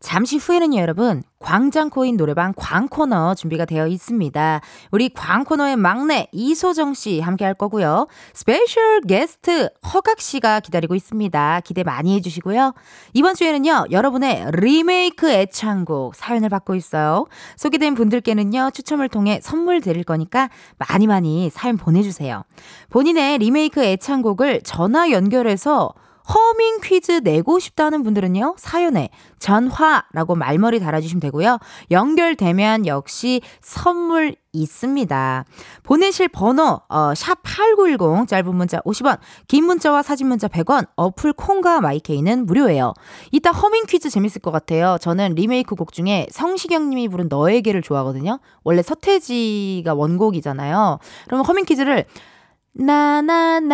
S1: 잠시 후에는요, 여러분, 광장코인 노래방 광코너 준비가 되어 있습니다. 우리 광코너의 막내 이소정 씨 함께 할 거고요. 스페셜 게스트 허각 씨가 기다리고 있습니다. 기대 많이 해주시고요. 이번 주에는요, 여러분의 리메이크 애창곡 사연을 받고 있어요. 소개된 분들께는요, 추첨을 통해 선물 드릴 거니까 많이 많이 사연 보내주세요. 본인의 리메이크 애창곡을 전화 연결해서 허밍 퀴즈 내고 싶다는 분들은요, 사연에 전화라고 말머리 달아주시면 되고요. 연결되면 역시 선물 있습니다. 보내실 번호, 어, 샵8910, 짧은 문자 50원, 긴 문자와 사진 문자 100원, 어플 콩과 마이케이는 무료예요. 이따 허밍 퀴즈 재밌을 것 같아요. 저는 리메이크 곡 중에 성시경 님이 부른 너에게를 좋아하거든요. 원래 서태지가 원곡이잖아요. 그러면 허밍 퀴즈를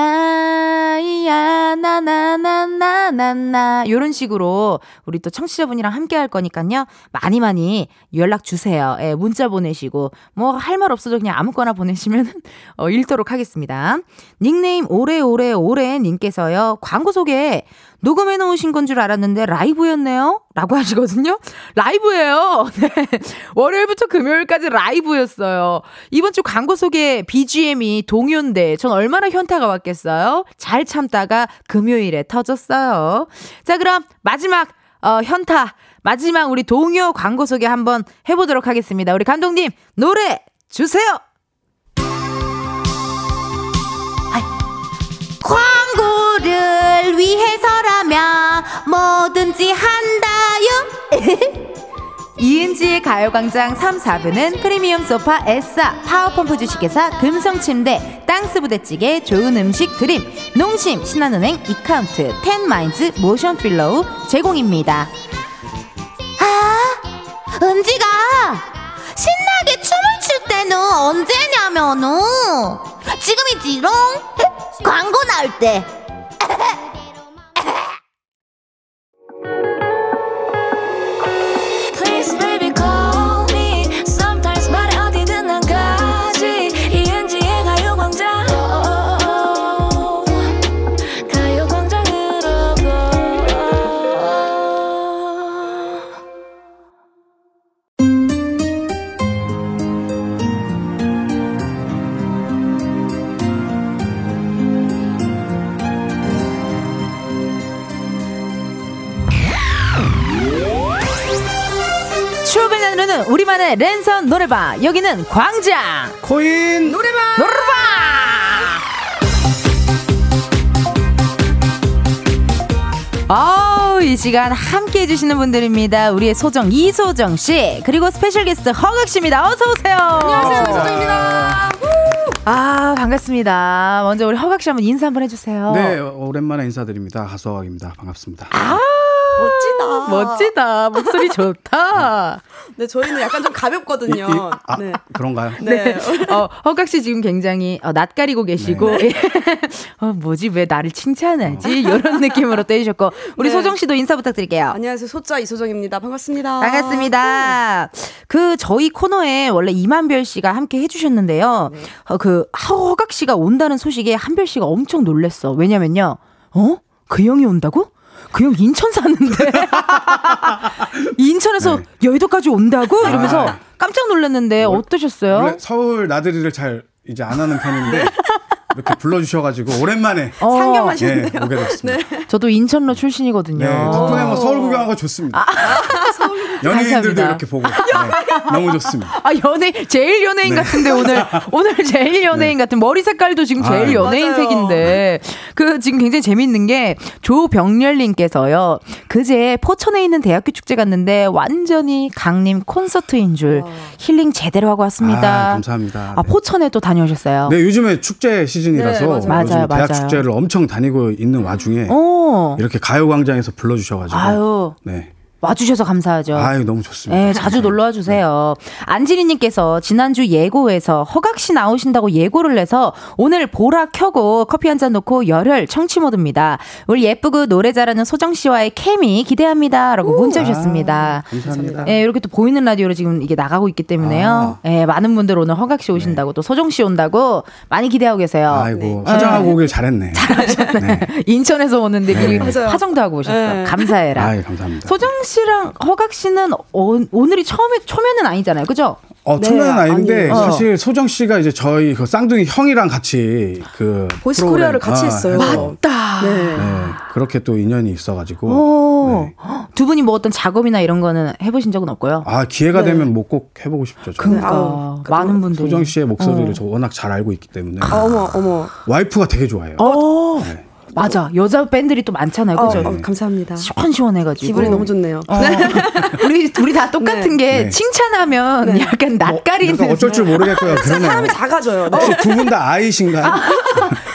S1: 나나나이야 나나나나나나 요런 식으로 우리 또 청취자분이랑 함께 할 거니까요. 많이 많이 연락 주세요. 예, 문자 보내시고 뭐 할 말 없어도 그냥 아무거나 보내시면 [laughs] 어, 읽도록 하겠습니다. 닉네임 오래오래 오래 님께서요. 광고 소개 녹음해 놓으신 건 줄 알았는데 라이브였네요? 라고 하시거든요? 라이브예요. [laughs] 네. 월요일부터 금요일까지 라이브였어요. 이번 주 광고 소개 BGM이 동요인데 전 얼마나 현타가 왔겠어요? 잘 참다가 금요일에 터졌어요. 자, 그럼 마지막 어, 현타 마지막 우리 동요 광고 소개 한번 해보도록 하겠습니다. 우리 감독님 노래 주세요. 광고를 위해서라면 뭐든지 한다요. [laughs] 이은지의 가요광장 3, 4부는 프리미엄 소파 에싸, 파워펌프 주식회사 금성침대, 땅스부대찌개, 좋은 음식 드림, 농심, 신한은행, 이카운트, 텐마인즈, 모션필로우 제공입니다. 아, 은지가 신나게 춤을 출 때는 언제냐면은 지금이지롱 [laughs] 광고 나올 때. [laughs] 랜선 노래방. 여기는 광장.
S6: 코인
S1: 노래방! 아우 이 시간 함께 해주시는 분들입니다. 우리의 소정 이소정 씨 그리고 스페셜 게스트 허각 씨입니다. 어서 오세요. 안녕하세요 이소정입니다. 아 반갑습니다. 먼저 우리 허각 씨 한번 인사 한번 해주세요.
S6: 네 오랜만에 인사드립니다. 가수 허각입니다. 반갑습니다.
S1: 아
S7: 멋지다.
S1: 멋지다 목소리 좋다 [laughs]
S7: 네, 저희는 약간 좀 가볍거든요.
S6: 이- 이- 아,
S7: 네.
S6: 그런가요?
S7: 네.
S1: 어, 허각 씨 지금 굉장히 어, 낯가리고 계시고
S6: 네. [laughs]
S1: 어, 뭐지 왜 나를 칭찬하지 이런 느낌으로 때리셨고 우리
S7: 네.
S1: 소정 씨도 인사 부탁드릴게요.
S7: 안녕하세요. 소자 이소정입니다. 반갑습니다.
S1: 반갑습니다. 그 저희 코너에 원래 이만별 씨가 함께 해주셨는데요.
S7: 네.
S1: 어, 그 허각 씨가 온다는 소식에 한별 씨가 엄청 놀랬어. 왜냐면요, 어? 그 형이 온다고? 그 형 인천 사는데 [laughs] 인천에서
S6: 네.
S1: 여의도까지 온다고 이러면서
S6: 아.
S1: 깜짝 놀랐는데 어떠셨어요?
S6: 서울 나들이를 잘 이제 안 하는 편인데 [laughs] 이렇게 불러주셔가지고 오랜만에
S1: 어.
S7: 상경하셨네요.
S6: 예, 오게 됐습니다.
S1: 저도 인천로 출신이거든요.
S6: 네, 덕분에 뭐 서울 구경한 거 좋습니다. 연예인들도
S1: 감사합니다.
S6: 이렇게 보고 네, 너무 좋습니다.
S1: 아 연예 제일 연예인
S6: 네.
S1: 같은데 오늘 오늘 제일 연예인 같은 머리 색깔도 지금 제일
S6: 아유.
S1: 연예인
S7: 맞아요.
S1: 색인데 그 지금 굉장히 재밌는 게 조병렬님께서요 그제 포천에 있는 대학교 축제 갔는데 완전히 강림 콘서트인 줄 힐링 제대로 하고 왔습니다.
S6: 아, 감사합니다.
S1: 아,
S6: 네.
S1: 포천에 또 다녀오셨어요.
S6: 네, 요즘에 축제 시즌 이라서
S7: 네, 맞아요.
S6: 요즘
S1: 맞아요,
S6: 대학
S1: 맞아요.
S6: 축제를 엄청 다니고 있는 와중에
S1: 오
S6: 이렇게 가요광장에서 불러주셔가지고
S1: 아유
S6: 네,
S1: 와주셔서 감사하죠.
S6: 아유 너무 좋습니다.
S1: 네, 자주 놀러 와 주세요. 안지리님께서 지난주 예고에서 허각 씨 나오신다고 예고를 내서 오늘 보라 켜고 커피 한 잔 놓고 열혈 청취 모드입니다. 우리 예쁘고 노래 잘하는 소정 씨와의 케미 기대합니다 라고 문자 주셨습니다.
S6: 아, 감사합니다.
S1: 예, 이렇게 또 보이는 라디오로 지금 이게 나가고 있기 때문에요.
S6: 아.
S1: 예, 많은 분들 오늘 허각 씨 오신다고 또 소정 씨 온다고 많이 기대하고 계세요.
S6: 아이고 화장하고 오길 잘했네. 네.
S1: 인천에서 오는데 미리
S6: 네.
S7: 맞아요.
S1: 화장도 하고 오셨어.
S7: 네.
S1: 감사해라.
S6: 아이 감사합니다.
S1: 소정 씨랑 허각 씨는 어, 오늘이 처음에 초면은 아니잖아요, 그죠?
S6: 어,
S7: 네,
S6: 초면은 아닌데
S7: 아니에요.
S6: 사실 소정 씨가 이제 저희 그 쌍둥이 형이랑 같이 그
S7: 보이스
S6: 프로그램,
S7: 코리아를 같이
S6: 아,
S7: 했어요.
S1: 맞다.
S7: 네.
S6: 네, 그렇게 또 인연이 있어가지고
S1: 오,
S6: 네.
S1: 두 분이 뭐 어떤 작업이나 이런 거는 해보신 적은 없고요.
S6: 아 기회가
S7: 네.
S6: 되면 뭐 꼭 해보고 싶죠. 저는.
S1: 그러니까
S7: 아우,
S1: 많은 분들이
S6: 소정 씨의 목소리를
S1: 어.
S6: 저 워낙 잘 알고 있기 때문에
S7: 아, 어머, 어머.
S6: 와이프가 되게 좋아해요.
S1: 어,
S6: 네.
S1: 맞아. 여자 밴들이 또 많잖아요.
S7: 어,
S1: 그죠?
S7: 어, 감사합니다.
S1: 시원시원해가지고.
S7: 기분이 너무 좋네요.
S1: 어. [laughs] 우리 우리 다 똑같은
S7: 네.
S1: 게
S6: 네.
S1: 칭찬하면
S7: 네.
S1: 약간 낯가리는
S6: 약간 어쩔 줄 모르겠고요.
S7: 사람이 작아져요. 네.
S6: 혹시 두분 다 I신가요?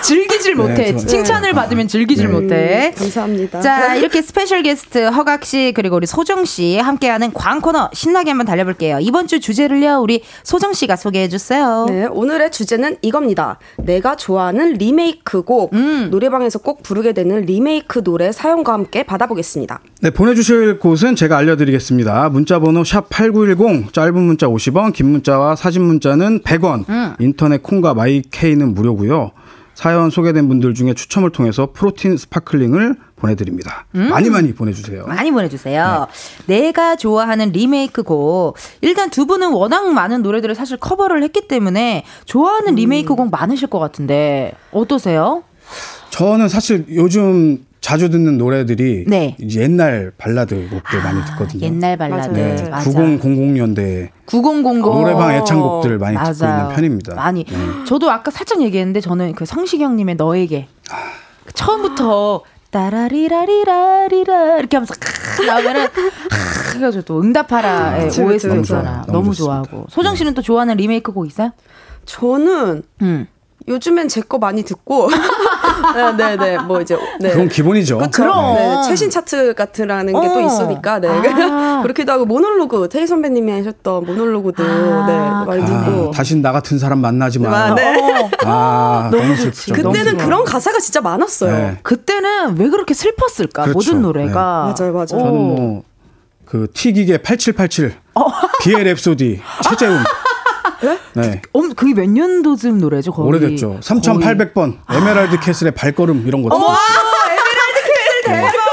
S1: 즐기질 못해.
S6: 좋아요.
S1: 칭찬을 받으면 즐기질
S6: 네.
S1: 못해.
S7: 감사합니다.
S1: 자, 이렇게 special 게스트 허각 씨 그리고 우리 소정 씨 함께하는 광코노 신나게 한번 달려볼게요. 이번 주 주제를요 우리 소정 씨가 소개해 주세요.
S7: 네, 오늘의 주제는 이겁니다. 내가 좋아하는 리메이크 곡.
S1: 음.
S7: 노래방에서 꼭 부르게 되는 리메이크 노래 사연과 함께 받아보겠습니다.
S6: 네, 보내주실 곳은 제가 알려드리겠습니다. 문자번호 샵 8910, 짧은 문자 50원, 긴 문자와 사진 문자는 100원, 인터넷 콩과 마이케이는 무료고요. 사연 소개된 분들 중에 추첨을 통해서 프로틴 스파클링을 보내드립니다. 많이 많이 보내주세요.
S1: 많이 보내주세요. 내가 좋아하는 리메이크 곡. 일단 두 분은 워낙 많은 노래들을 사실 커버를 했기 때문에 좋아하는 리메이크 곡 많으실 것 같은데 어떠세요?
S6: 저는 사실 요즘 자주 듣는 노래들이
S1: 네.
S6: 이제 옛날 발라드 곡들 많이 듣거든요.
S1: 옛날 발라드.
S6: 네,
S1: 맞아.
S6: 90년대
S1: 90
S6: 노래방 애창곡들 많이 듣고
S1: 맞아요.
S6: 있는 편입니다.
S1: 많이.
S6: 네.
S1: 저도 아까 살짝 얘기했는데 저는 그 성시경님의 너에게 그 처음부터 따라리라리라리라 이렇게 하면서 크 나오면은 크 해가지고 또 응답하라의
S7: 그쵸,
S1: OST
S7: 그쵸,
S1: 있잖아. 너무
S6: 너무
S1: 좋아하고. 소정 씨는 또 좋아하는 리메이크 곡 있어요?
S7: 저는
S1: 음.
S7: 요즘엔 제 거 많이 듣고 [laughs] 네, 네, 네. 뭐 이제 네.
S6: 그건 기본이죠.
S7: 그럼
S1: 그럼.
S7: 네, 최신 차트 같으라는 게또
S1: 어.
S7: 있으니까 네.
S1: 아. [laughs]
S7: 그렇기도 하고 모놀로그 태희 선배님이 하셨던 모놀로그도
S1: 아,
S7: 네, 많이
S6: 아,
S7: 듣고
S6: 다신 나 같은 사람 만나지 마.
S7: 아, 네.
S1: 어.
S6: 아,
S1: 너무
S6: 너무. 슬프죠.
S7: 그때는. 그런 가사가 진짜 많았어요.
S6: 네.
S1: 그때는 왜 그렇게 슬펐을까?
S6: 그렇죠.
S1: 모든 노래가.
S7: 네. 맞아요, 맞아요.
S6: 저는 뭐, 그, 튀기계 8787,
S1: 어.
S6: 비의 랩소디, 최재훈. [laughs] 네.
S1: 엄, 그게 몇 년도쯤 노래죠, 거의?
S6: 오래됐죠. 3800번, 에메랄드 캐슬의 발걸음, 이런 것들.
S1: 와, 에메랄드 캐슬 대박!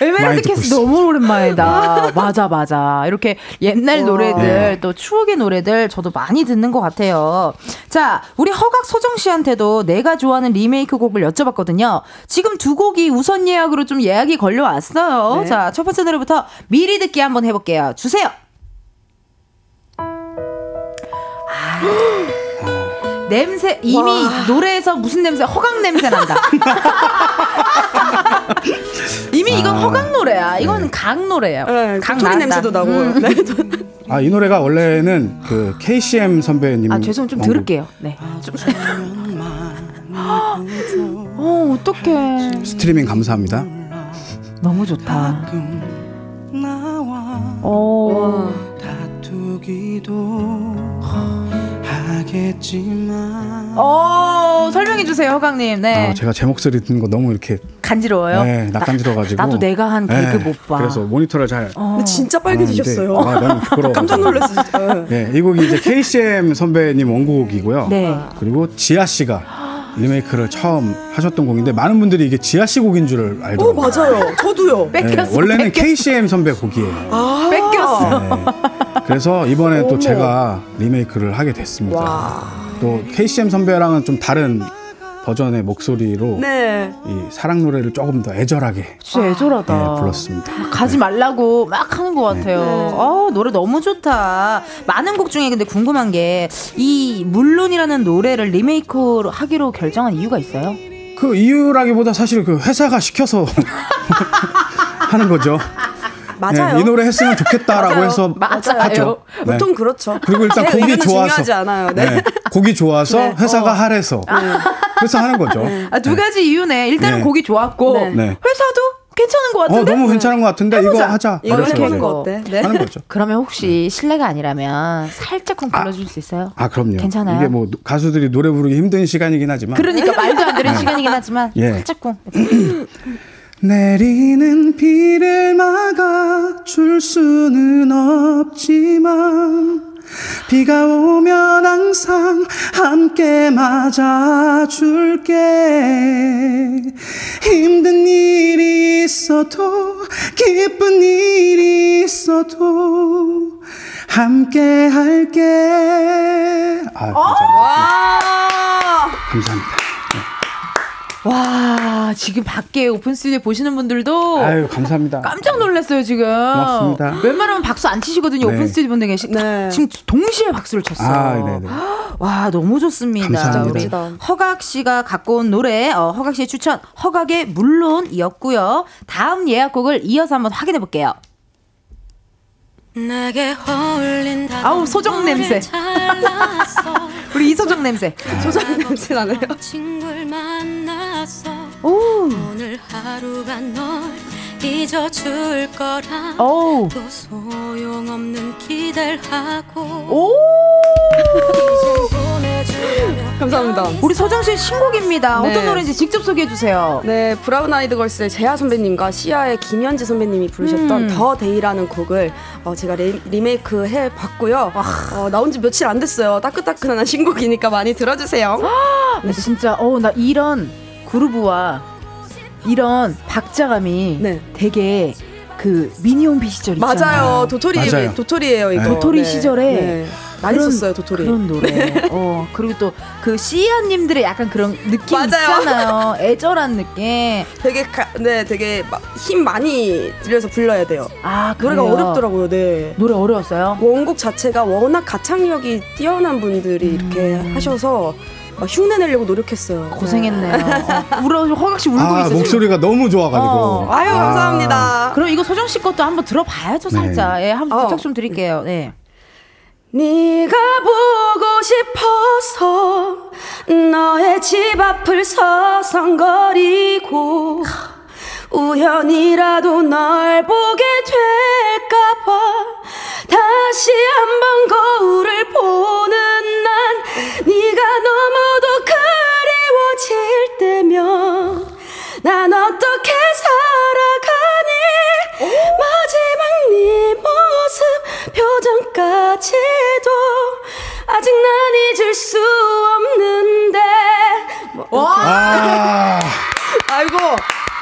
S1: 에메랄드
S6: 많이 듣고
S1: 캐슬. 너무 오랜만이다. 맞아, 맞아. 이렇게 옛날 노래들,
S6: 네.
S1: 또 추억의 노래들 저도 많이 듣는 것 같아요. 자, 우리 허각 소정 씨한테도 내가 좋아하는 리메이크 곡을 여쭤봤거든요. 지금 두 곡이 우선 예약으로 좀 예약이 걸려왔어요.
S7: 네.
S1: 자, 첫 번째 노래부터 미리 듣기 한번 해볼게요. 주세요. [gasps] 냄새 이미 노래에서 무슨 냄새 허각 냄새 난다. [laughs] 이미 이건
S6: 아.
S1: 허각 노래야. 이건 강 노래예요.
S7: 네,
S1: 강
S7: 도토리
S1: 난다.
S7: 냄새도 나고.
S1: 음.
S7: 네. [laughs]
S6: 아, 이 노래가 원래는 그 KCM 선배님.
S1: 아 죄송 좀. 들을게요. 네. 좀. [gasps] 어 어떡해.
S6: 스트리밍 감사합니다.
S1: 너무 좋다. 어. 어 설명해 주세요 허각님. 네.
S6: 아, 제가 제 목소리 듣는 거 너무 이렇게
S1: 간지러워요.
S6: 네, 낯간지러가지고.
S1: 나도 내가 한 개그 못 봐.
S6: 그래서 모니터를 잘.
S7: 근데 진짜
S6: 안
S7: 빨개지셨어요.
S6: 아, 너무 [laughs] 부끄러워.
S7: 깜짝 놀랐어요. 진짜.
S6: 네, 이 곡이 이제 KCM 선배님 원곡이고요.
S1: 네.
S6: 그리고 지아 씨가 리메이크를 처음 하셨던 곡인데 많은 분들이 이게 지아 씨 곡인
S7: 줄어
S6: 알더라고요.
S7: 맞아요. 저도요.
S6: 네,
S1: 뺏겼어.
S6: 원래는
S1: 뺏겼어.
S6: KCM 선배 곡이에요.
S7: 아,
S1: 뺏겼어.
S6: 네. 그래서 이번에 또. 제가 리메이크를 하게 됐습니다.
S7: 와.
S6: 또 KCM 선배랑은 좀 다른 버전의 목소리로
S7: 네.
S6: 이 사랑 노래를 조금 더 애절하게
S1: 진짜 애절하다.
S6: 네, 불렀습니다.
S1: 가지 말라고 막 하는 것 같아요. 아, 노래 너무 좋다. 많은 곡 중에 근데 궁금한 게 이 물론이라는 노래를 리메이크 하기로 결정한 이유가 있어요?
S6: 그 이유라기보다 사실 그 회사가 시켜서 [laughs] 하는 거죠.
S7: 맞아요.
S6: 네, 이 노래 했으면 좋겠다라고
S7: 맞아요.
S6: 해서
S1: 맞아요.
S6: 하죠. 네.
S7: 보통 그렇죠.
S6: 그리고 일단
S7: 제
S6: 곡이
S7: 의견은
S6: 좋아서
S7: 중요하지 않아요. 네.
S6: 네, 곡이 좋아서
S7: 네.
S6: 회사가 하래서 그래서 하는 거죠.
S1: 아, 두 가지 이유네. 일단은
S6: 네.
S1: 곡이 좋았고
S7: 네.
S6: 네.
S1: 회사도 괜찮은
S6: 것어
S1: 같은데.
S6: 너무 괜찮은 것 같은데 이거 하자.
S7: 이거 해보는
S6: 이제
S7: 거 어때? 네.
S6: 하는 거죠.
S1: 그러면 혹시 실례가 아니라면 살짝쿵 불러줄 수 있어요?
S6: 아 그럼요.
S1: 괜찮아요?
S6: 이게 뭐 가수들이 노래 부르기 힘든 시간이긴 하지만
S1: 그러니까 말도 안 되는 시간이긴 하지만
S6: 예.
S1: 살짝쿵. [clears throat]
S6: 내리는 비를 막 아줄 수는 없지만 비가 오면 항상 함께 맞아줄게. 힘든 일이 있어도 기쁜 일이 있어도 함께 할게. 아 감사합니다.
S7: 아,
S6: 감사합니다
S1: 와, 지금 밖에 오픈 스튜디오 보시는 분들도
S6: 아유, 감사합니다.
S1: 깜짝 놀랐어요, 지금.
S6: 고맙습니다.
S1: 웬만하면 박수 안 치시거든요,
S6: 네.
S1: 오픈 스튜디오 분들 계시.
S7: 네.
S1: 지금 동시에 박수를 쳤어요.
S6: 아, 네네.
S1: 와, 너무 좋습니다.
S6: 감사합니다.
S1: 우리. 허각 씨가 갖고 온 노래, 어, 허각 씨의 추천, 허각의 물론이었고요. 다음 예약곡을 이어서 한번 확인해 볼게요. 아우, 소정 냄새. [laughs] 우리 이소정 냄새.
S7: 소장 냄새 나네요.
S1: 오,
S8: 오늘 하루가 널 잊어줄 거라
S1: 오,
S8: 또 소용없는 기대를 하고
S1: 오.
S7: 감사합니다.
S1: 우리 소정 씨의 신곡입니다.
S7: 네.
S1: 어떤 노래인지 직접 소개해 주세요.
S7: 네, 브라운 아이드 걸스의 제아 선배님과 씨야의 김연지 선배님이 부르셨던
S1: 음.
S7: The Day라는 곡을 어, 제가 리, 리메이크 해 봤고요. 어, 나온 지 며칠 안 됐어요. 따끈따끈한 신곡이니까 많이 들어 주세요.
S1: 네, 진짜 어 나 이런 groove와 이런 박자감이
S7: 네.
S1: 되게 그 미니홈피 시절 있잖아요.
S7: 맞아요. 도토리
S6: 맞아요.
S7: 도토리예요, 이거.
S6: 네.
S1: 도토리 시절에
S7: 네. 많이
S1: 그런-
S7: 썼어요, 도토리.
S1: 그런 노래. 어 그리고 또그 씨아님들의 약간 그런 느낌
S7: 맞아요.
S1: 있잖아요. 애절한 느낌.
S7: 되게 가, 네, 되게 막 힘 많이 들여서 불러야 돼요.
S1: 아
S7: 노래가
S1: 그래요?
S7: 어렵더라고요. 네.
S1: 노래 어려웠어요.
S7: 원곡 자체가 워낙 가창력이 뛰어난 분들이 이렇게 하셔서 막 흉내 내려고 노력했어요.
S1: 고생했네요. 어, 울어 허각 씨 울고
S6: 아,
S1: 있어. 지금.
S6: 목소리가 너무 좋아가지고.
S1: 어.
S7: 아유, 감사합니다.
S1: 그럼 이거 소정 씨 것도 한번 들어봐야죠,
S6: 네.
S1: 살짝. 예, 한번
S7: 어.
S1: 부탁 좀 드릴게요. 네.
S7: 네가 보고 싶어서 너의 집 앞을 서성거리고 우연이라도 널 보게 될까봐 다시 한번 거울을 보는 난 네가 너무도 그리워질 때면 난 어떻게 살아가니? 마지막 네 모습 표정까지도 아직 난 잊을 수 없는데. 뭐,
S6: 아,
S7: 아이고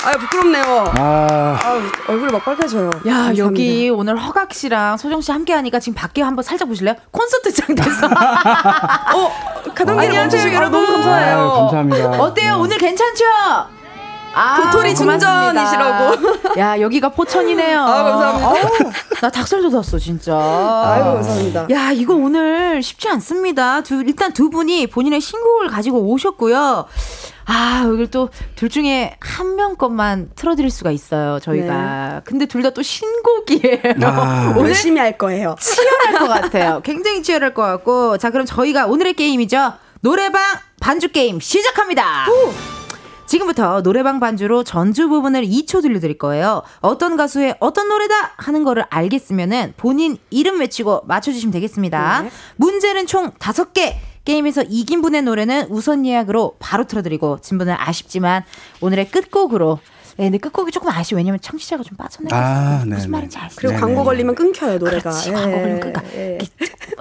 S7: 아유 부끄럽네요
S6: 아,
S7: 아유, 얼굴이 막 빨개져요
S1: 야,
S7: 감사합니다.
S1: 여기 오늘 허각 씨랑 소정 씨 함께 하니까 지금 밖에 한번 살짝 보실래요? 콘서트장 돼서. [laughs]
S7: 어 가동기를
S1: 안녕하세요, 여러분.
S7: 너무 감사해요
S6: 아유, 감사합니다.
S1: 어때요?
S6: 네.
S1: 오늘 괜찮죠? 아,
S7: 도토리
S1: 고맙습니다.
S7: 충전이시라고.
S1: 야, 여기가 포천이네요.
S7: 아, 감사합니다.
S1: 어우, 나 닭살 돋았어, 진짜.
S7: 아이고 감사합니다
S1: 야, 이거 오늘 쉽지 않습니다. 두, 일단 두 분이 본인의 신곡을 가지고 오셨고요. 아, 여기 또둘 중에 한 명 것만 틀어드릴 수가 있어요, 저희가. 근데 둘 다 또 신곡이에요.
S6: 아.
S1: 오늘
S7: 열심히 할 거예요
S1: 치열할 것 같아요. 굉장히 치열할 것 같고. 자, 그럼 저희가 오늘의 게임이죠. 노래방 반주 게임 시작합니다. 지금부터 노래방 반주로 전주 부분을 2초 들려드릴 거예요. 어떤 가수의 어떤 노래다 하는 거를 알겠으면은 본인 이름 외치고 맞춰주시면 되겠습니다.
S7: 네.
S1: 문제는 총 5개. 게임에서 이긴 분의 노래는 우선 예약으로 바로 틀어드리고 진 분은 아쉽지만 오늘의 끝곡으로 네, 근데 끝곡이 조금 아쉬워. 왜냐면 청취자가 좀 빠져나갔어요.
S6: 아,
S1: 무슨
S6: 네네.
S1: 말인지 아시죠?
S7: 그리고
S6: 네네.
S7: 광고 걸리면 끊겨요 노래가
S1: 그렇지,
S7: 예,
S1: 광고 걸리면 끊겨.
S7: 예.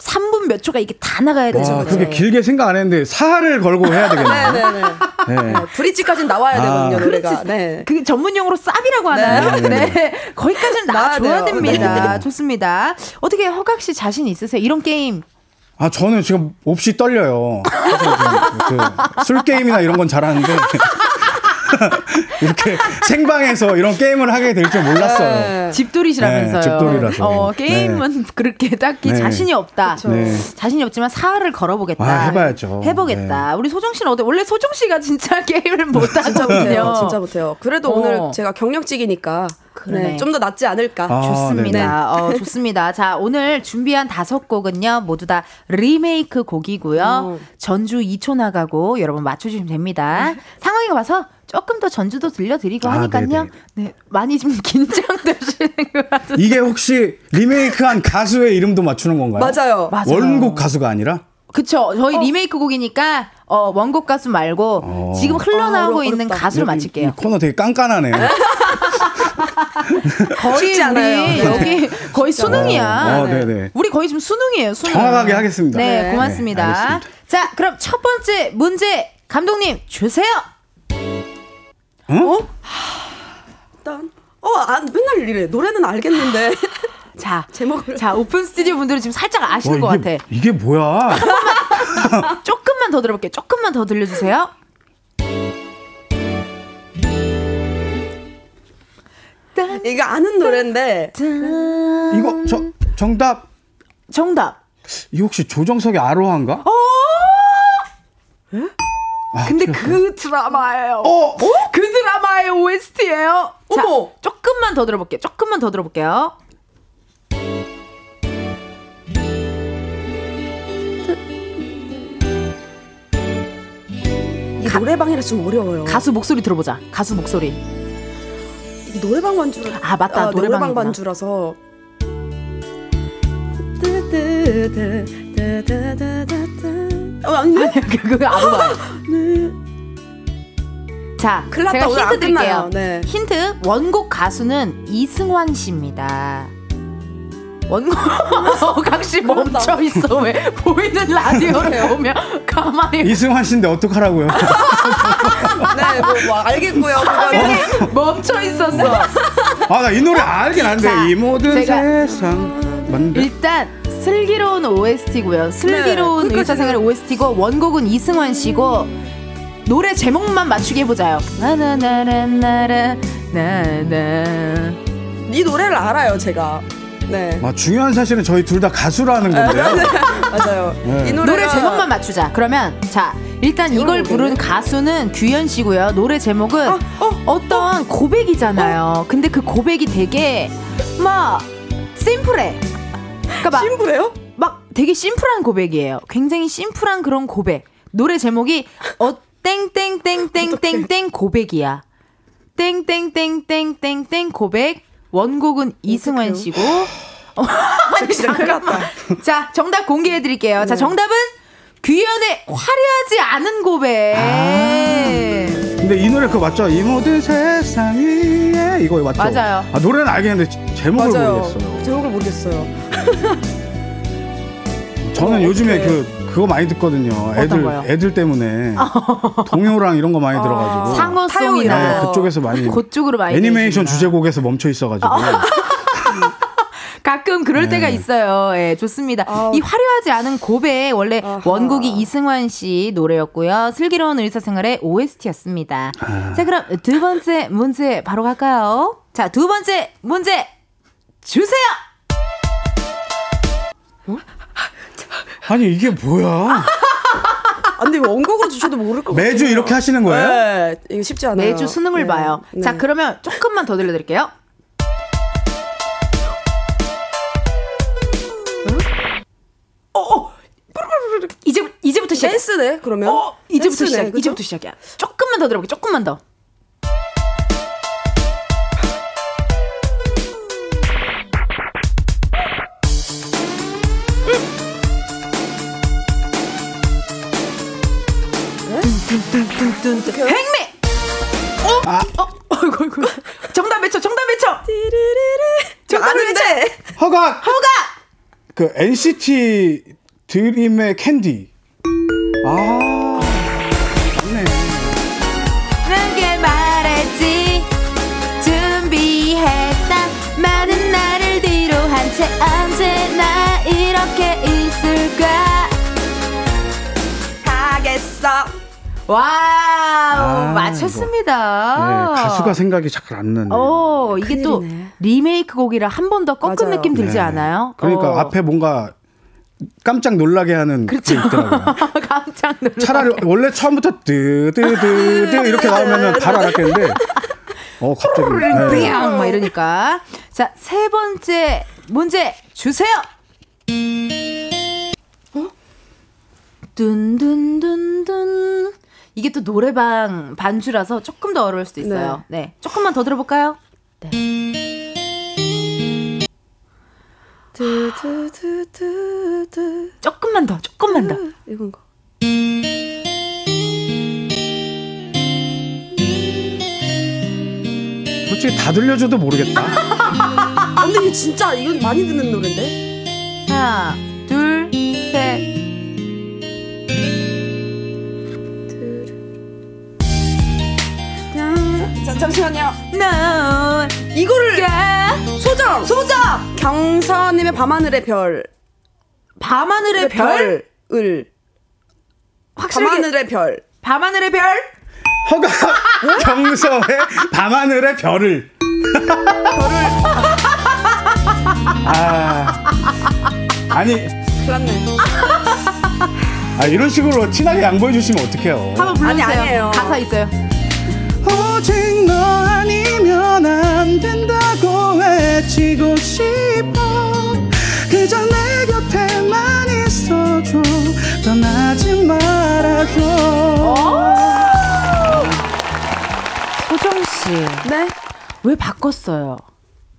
S1: 3분 몇 초가 이게 다 나가야 되죠.
S6: 와, 그렇게 길게 생각 안 했는데 사활을 걸고 해야 되겠네요.
S7: 네네네
S6: 네.
S7: 브릿지까지는 나와야
S6: 아.
S7: 되거든요 노래가 네.
S1: 그 전문 용어로 쌉이라고 하나요?
S6: 네.
S1: 네. 거기까지는
S7: 나와야
S1: 나와줘야. 됩니다.
S6: 네.
S1: 좋습니다. 어떻게 허각 씨 자신 있으세요? 이런 게임.
S6: 아, 저는 지금 몹시 떨려요. 좀 그, 술 게임이나 이런 건 잘하는데. [laughs] 이렇게 생방에서 이런 게임을 하게 될 줄 몰랐어요.
S7: 네.
S1: 집돌이시라면서요.
S6: 네, 집돌이라서.
S1: 어, 게임은 그렇게 딱히
S6: 네.
S1: 자신이 없다.
S6: 네.
S1: 자신이 없지만 사활을 걸어보겠다.
S6: 아, 해봐야죠.
S1: 해보겠다. 우리 소정 씨는 어때? 원래 소정 씨가 진짜 [laughs] 게임을 못
S7: 진짜
S1: 하거든요.
S7: 못해요. 진짜 못해요. 그래도
S1: 어.
S7: 오늘 제가 경력직이니까.
S1: 네,
S7: 좀 더 낫지 않을까.
S6: 아,
S1: 좋습니다. 어, 좋습니다. 자, 오늘 준비한 다섯 곡은요, 모두 다 리메이크 곡이고요.
S7: 어.
S1: 전주 2초 나가고 여러분 맞춰주시면 됩니다. 상황에 와서 조금 더 전주도 들려드리고
S6: 아,
S1: 하니까요.
S6: 네네.
S1: 네, 많이 좀 [laughs] 긴장되시는 것 같은데.
S6: 이게 혹시 리메이크한 가수의 이름도 맞추는 건가요?
S7: 맞아요.
S1: 맞아요.
S6: 원곡 가수가 아니라?
S1: 그쵸. 저희 리메이크 곡이니까, 어, 원곡 가수 말고,
S6: 어.
S1: 지금 흘러나오고
S7: 아,
S1: 있는. 가수를
S6: 이-
S1: 맞힐게요.
S6: 이 코너 되게 깐깐하네요. [laughs]
S1: 거의 우리
S7: 않아요.
S1: 여기 거의 수능이야.
S6: 어, 네네.
S1: 우리 거의 지금 수능이에요, 수능.
S6: 정확하게 하겠습니다.
S1: 네,
S7: 네.
S1: 고맙습니다.
S6: 네.
S1: 자, 그럼 첫 번째 문제 감독님 주세요.
S6: 응?
S7: 어? 난, 어, 아, 맨날 이래. 노래는 알겠는데. [laughs]
S1: 자,
S7: 제목을.
S1: 자, 오픈 스튜디오 분들은 지금 살짝 아시는
S6: 뭐,
S1: 와,
S6: 이게, 것
S1: 같아.
S6: 이게 뭐야? [laughs]
S1: 조금만 더 들어볼게. 조금만 더 들려주세요.
S7: 이거 아는 노래인데.
S6: 이거 저, 정답.
S1: 정답.
S6: 이 혹시 조정석의 아로한가?
S1: 어? 에?
S6: 아,
S1: 근데
S6: 틀렸어.
S1: 그 드라마예요.
S6: 어?
S1: 그 드라마의 OST예요.
S7: 어머.
S1: 조금만 더 들어볼게요. 조금만 더 들어볼게요.
S7: 이 노래방이라 좀 어려워요.
S1: 가수 목소리 들어보자. 가수 목소리.
S7: 이 노래방 반주.
S1: 아, 맞다. 노래방이구나.
S7: 노래방 반주라서. 어, 아닌데?
S1: 그거 안 봐요. [laughs] 자,
S7: 큰일 났다.
S1: 제가 힌트. 드릴게요.
S7: 네.
S1: 힌트 원곡 가수는 이승환 씨입니다. 원곡 [laughs] 각시 멈춰 있어 왜 보이는 라디오에 오면 가만히
S6: 이승환 씨인데 어떡하라고요? [laughs]
S7: 네, 뭐, 뭐 알겠고요. 그거는.
S1: 멈춰 있었어.
S6: 아 나 이 노래 알긴
S1: 자,
S6: 안돼 이 모든 세상 맞는데?
S1: 일단 슬기로운 OST고요. 슬기로운
S7: 네,
S1: 의사생활 OST고 원곡은 이승환 씨고 노래 제목만 맞추게 해보자요. 나나나나나라 나나.
S7: 이 노래를 알아요, 제가. 네.
S6: 아, 중요한 사실은 저희 둘 다 가수라는 건데요.
S7: 맞아요.
S6: 네.
S7: 이 노래가
S1: 노래 제목만 맞추자. 그러면 자 일단 이걸 부른. 가수는 규현 씨고요. 노래 제목은
S7: 아,
S1: 어, 떤 고백이잖아요. 근데 그 고백이 되게 막 심플해. 그러니까 막,
S7: 심플해요?
S1: 막 되게 심플한 고백이에요. 굉장히 심플한 그런 고백. 노래 제목이 어 땡땡땡땡땡땡 고백이야. 땡땡땡땡땡땡 고백. 원곡은 이승환? 씨고. [laughs] 아니. 자, 정답 공개해 드릴게요. 자,
S7: 네.
S1: 정답은 규현의 화려하지 않은 고백.
S6: 근데 이 노래 그거 맞죠? 이 모든 세상 위에 이거 맞죠?
S1: 맞아요.
S6: 아 노래는 알겠는데 제- 제목을
S7: 맞아요.
S6: 모르겠어요.
S7: 제목을 모르겠어요.
S6: 저는
S7: 어,
S6: 요즘에. 그 그거 많이 듣거든요. 애들
S1: 거요?
S6: 애들 때문에 [laughs] 동요랑 이런 거 많이 들어가지고
S1: 상어송이나
S7: 타용이나
S6: 네, 그쪽에서 많이
S1: 그쪽으로 많이
S6: 애니메이션. 주제곡에서 멈춰 있어가지고 [laughs]
S1: 가끔 그럴
S6: 네.
S1: 때가 있어요. 예, 좋습니다.
S7: 아우.
S1: 이 화려하지 않은 고백 원래
S7: 아하.
S1: 원곡이 이승환 씨 노래였고요. 슬기로운 의사생활의 OST였습니다.
S6: 아.
S1: 자, 그럼 두 번째 문제 바로 갈까요? 자, 두 번째 문제 주세요.
S6: 아니 이게 뭐야?
S7: 아, 근데 원곡으로 주셔도 모를 것 같아요.
S6: 매주 이렇게 하시는 거예요?
S7: 네, 이거 쉽지 않아요.
S1: 매주 수능을
S7: 네,
S1: 봐요.
S7: 네.
S1: 자, 그러면 조금만 더 들려드릴게요. 어, 어, 이제 이제부터 시작.
S7: 댄스네, 그러면.
S1: 어, 이제부터
S7: 댄스네,
S1: 시작.
S7: 그죠?
S1: 이제부터 시작이야. 조금만 더 들어볼게. 조금만 더. 뚱뚱뚱뚱뚱 행미. 어? 어? 어이구 어이구. 정답 외쳐. 정답 외쳐.
S7: 저 아는데.
S6: 허각
S1: 허가.
S6: 그 NCT 드림의 캔디. 아 맞네.
S1: 내게 말했지 준비했다 많은 나를 뒤로 한 채 언제나 이렇게 있을까
S7: 하겠어.
S1: 와우
S6: 아,
S1: 맞췄습니다
S6: 네, 가수가 생각이 잘 안 나네.
S1: 어 이게 또
S7: 큰일이네.
S1: 리메이크 곡이라 한 번 더 꺾은
S7: 맞아요.
S1: 느낌 들지
S6: 네.
S1: 않아요?
S6: 그러니까
S1: 어.
S6: 앞에 뭔가 깜짝 놀라게 하는 게
S1: 그렇죠.
S6: 있더라고요. [laughs]
S1: 깜짝 놀라
S6: 차라리 원래 처음부터 뜨뜨뜨뜨 이렇게 나오면은 바로 알았겠는데 어 갑자기 네.
S1: 막 이러니까 자 세 번째 문제 주세요. 어? 둔둔둔둔 이게 또 노래방 반주라서 조금 더 어려울 수도 있어요. 네, 조금만 더 들어볼까요?
S7: 드드드드드.
S1: 조금만 더, 조금만 더.
S7: 이건가?
S6: 솔직히 다 들려줘도 모르겠다.
S7: 아, 근데 이게 진짜 이건 많이 듣는 노래인데.
S1: 하나,
S7: 잠시만요.
S1: 넌
S7: 이거를 소정
S1: 소정
S7: 경서님의 밤하늘의 별.
S1: 밤하늘의 별,
S7: 을
S1: 확실하게
S7: 밤하늘의 별.
S1: 밤하늘의 별.
S6: 허가 경서의 밤하늘의 별을 아, 아니,
S7: 큰일 났네.
S6: 아, 이런 식으로 친하게 양보해 주시면 어떡해요.
S1: 한번 불러주세요.
S7: 아니, 아니에요.
S1: 가사 있어요.
S6: 오직 너 아니면 안 된다고 외치고 싶어 그저 내 곁에만 있어줘 떠나지 말아줘
S1: 소정 씨,
S7: 네?
S1: 왜 바꿨어요?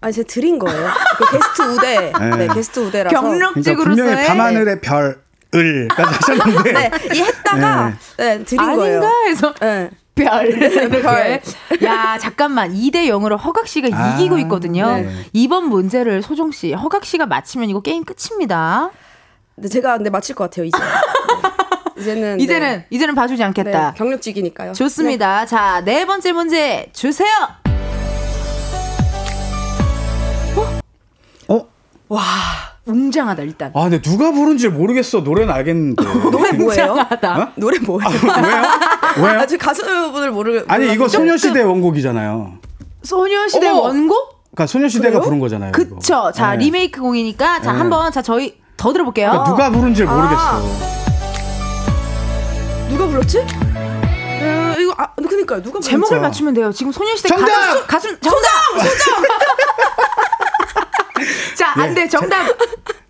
S7: 아, 제가 드린 거예요. 그 게스트 우대. 네, 게스트 우대라서.
S6: 그러니까
S1: 경력직으로서의
S6: 분명히 밤하늘의 별 을까지 하셨는데
S7: 네, 이 했다가 네, 드린
S1: 아닌가
S7: 거예요.
S1: 해서
S7: 네.
S1: 별. 이렇게.
S7: 별.
S1: 야, 잠깐만. 2대 0으로 허각 씨가
S6: 아,
S1: 이기고 있거든요.
S6: 네.
S1: 이번 문제를 소정 씨, 허각 씨가 맞히면 이거 게임 끝입니다.
S7: 근데 제가 근데 맞힐 것 같아요, 이제. [laughs] 네. 이제는.
S1: 이제는 이제는 봐주지
S7: 네,
S1: 않겠다.
S7: 네, 경력직이니까요.
S1: 좋습니다. 자, 네 번째 문제 주세요.
S6: 어?
S1: 와, 웅장하다 일단.
S6: 아 근데 누가 부른지 모르겠어 노래는 알겠는데 [laughs]
S7: 노래 뭐예요?
S1: 웅장하다.
S6: 어?
S7: 노래 뭐예요?
S6: 왜요? 왜요?
S7: 아직 가수분을 모르.
S6: 아니 이거
S7: 몰라서.
S6: 소녀시대 원곡이잖아요
S1: 소녀시대
S7: 어머.
S1: 원곡?
S6: 그러니까 소녀시대가
S7: 그래요?
S6: 부른 거잖아요 이거.
S1: 그쵸. 자,
S6: 네.
S1: 리메이크 곡이니까 자,
S6: 네.
S1: 한번 자, 저희 더 들어볼게요.
S6: 그러니까 누가 부른지 모르겠어
S7: 누가 불렀지? 어, 이거 아, 그니까요. 누가?
S1: 제목을. 맞추면 돼요. 지금 소녀시대
S6: 정답!
S1: 가수 가수 정답. 소정. [laughs] 자, 안 돼. 정답.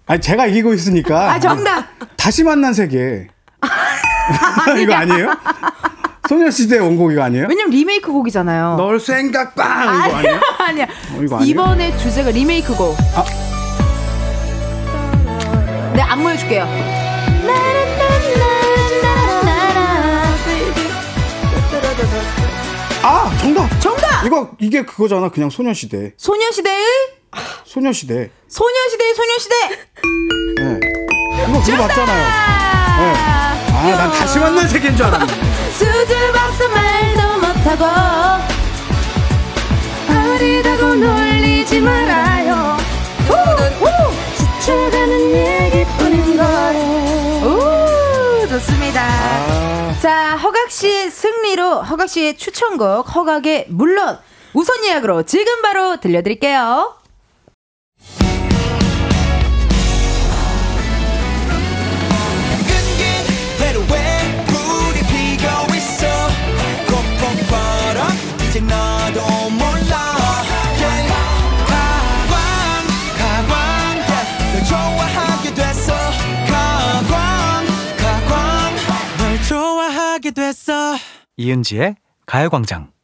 S6: 아니 제가 이기고 있으니까
S1: 아, 정답.
S6: 다시 만난 세계 이거 아니에요? 소녀시대 원곡 이거 아니에요?
S1: 왜냐면 리메이크 곡이잖아요.
S6: 널 생각 빵 이거 아니에요? [laughs]
S1: 아니야.
S6: 어, 이거 아니에요?
S1: 이번에 주제가 리메이크 곡.
S6: 아.
S1: 네, 안무 해 줄게요.
S6: 아 정답
S1: 정답.
S6: 이거 이게 그거잖아 그냥 소녀시대
S1: 소녀시대의
S6: 소녀시대
S1: 소녀시대의 소녀시대.
S6: 네. 이거 그거 맞잖아요 아난 다시 만난 세계인 줄 알았네
S1: 수줍어서 말도 못하고 어리다고 놀리지 말아요. 지쳐가는 얘기뿐인 걸. 오, 좋습니다.
S6: 아.
S1: 자, 허각 씨의 승리로 허각 씨의 추천곡 허각의 물론 우선 예약으로 지금 바로 들려드릴게요.
S2: 이제 너도 몰라.
S9: 이은지의 가요광장.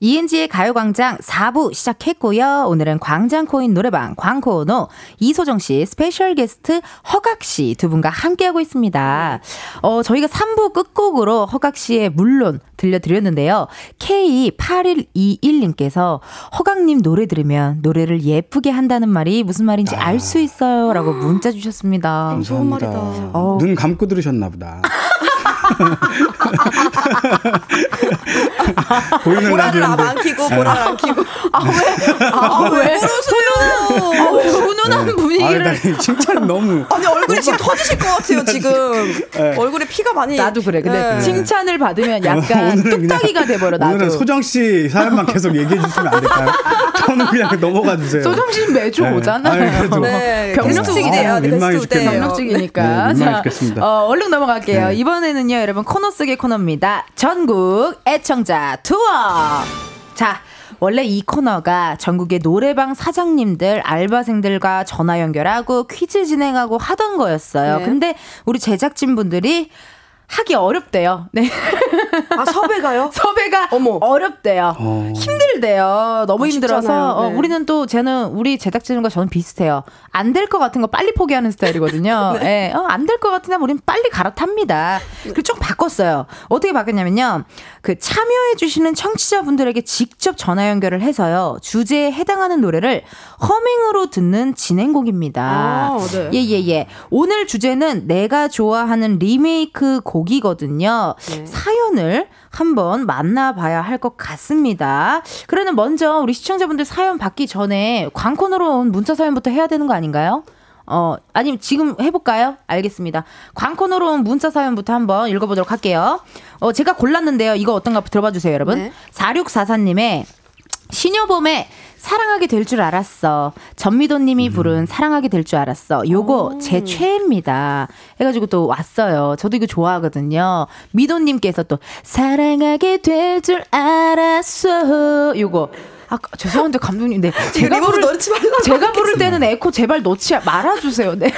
S1: 이은지의 가요광장 4부 시작했고요. 오늘은 광장코인 노래방 광코노 이소정 씨 special 게스트 허각 씨 두 분과 함께하고 있습니다. 어, 저희가 3부 끝곡으로 허각 씨의 물론 들려드렸는데요. K8121님께서 허각님 노래 들으면 노래를 예쁘게 한다는 말이 무슨 말인지 알수 있어요. 라고 문자 주셨습니다.
S7: 좋은 말이다.
S1: 어.
S6: 눈 감고 들으셨나 보다 [laughs] 보이는
S7: 보라를
S6: 라디오인데
S7: 안 키고 보라를 안 키고.
S1: 아, 왜?
S7: 그러세요?
S1: 아, 왜 훈훈한
S6: 아,
S1: 분위기를.
S6: 나 칭찬 너무
S7: 아니 얼굴이 지금 터지실 것 같아요 지금.
S6: 네.
S7: 얼굴에 피가 많이.
S1: 나도 그래. 근데
S7: 네.
S1: 칭찬을 받으면 약간
S6: 오늘은 그냥-
S1: 뚝딱이가 돼버려, 나도.
S6: 오늘은 소정 씨 사연만 계속 얘기해 주시면 안 될까요? [laughs] 저는 그냥 넘어가 주세요.
S1: 소정 씨는 매주
S6: 네.
S1: 오잖아요.
S6: 아니.
S7: 네,
S1: 네.
S6: 죽겠네요.
S1: 경력직이니까.
S6: 네, 민망해
S1: 자,
S6: 죽겠습니다.
S1: 어, 얼른 넘어갈게요.
S6: 네.
S1: 이번에는요, 여러분, 코너 속의 코너입니다. 전국 애청자 투어! 자, 원래 이 코너가 전국의 노래방 사장님들, 알바생들과 전화 연결하고 퀴즈 진행하고 하던 거였어요.
S7: 네.
S1: 근데 우리 제작진분들이 하기 어렵대요. 네.
S7: 아 섭외가요? [laughs]
S1: 섭외가
S7: 어머.
S1: 어렵대요.
S6: 어.
S1: 힘 들대요. 너무
S7: 아,
S1: 힘들어서
S7: 네.
S1: 우리는 또 쟤는 우리 제작진과 저는 비슷해요. 안 될 것 같은 거 빨리 포기하는 스타일이거든요.
S7: 네.
S1: 예, 어, 안될 것 같으면 우리는 빨리 갈아탑니다. 그리고 좀 바꿨어요. 어떻게 바꿨냐면요. 그 참여해주시는 청취자분들에게 직접 전화 연결을 해서요. 주제에 해당하는 노래를 허밍으로 듣는 진행곡입니다.
S7: 아, 네.
S1: 예, 예, 예. 오늘 주제는 내가 좋아하는 리메이크 곡이거든요.
S7: 네.
S1: 사연을 한번 만나봐야 할 것 같습니다. 그러면 먼저 우리 시청자분들 사연 받기 전에 광콘으로 온 문자 사연부터 해야 되는 거 아닌가요? 어, 아니면 지금 해볼까요? 알겠습니다. 광콘으로 온 문자 사연부터 한번 읽어보도록 할게요. 어, 제가 골랐는데요. 이거 어떤가 들어봐 주세요, 여러분.
S7: 네.
S1: 4644님의 신여범의 사랑하게 될 줄 알았어. 전미도님이 부른 사랑하게 될 줄 알았어. 요거 제 최애입니다. 해가지고 또 왔어요. 저도 이거 좋아하거든요. 미도님께서 또 사랑하게 될 줄 알았어. 요거. 아 죄송한데 감독님, 네 [laughs] 제가 부를
S7: 넣지 말라고
S1: 제가 부를 때는 에코 제발 넣지 말아주세요. 네.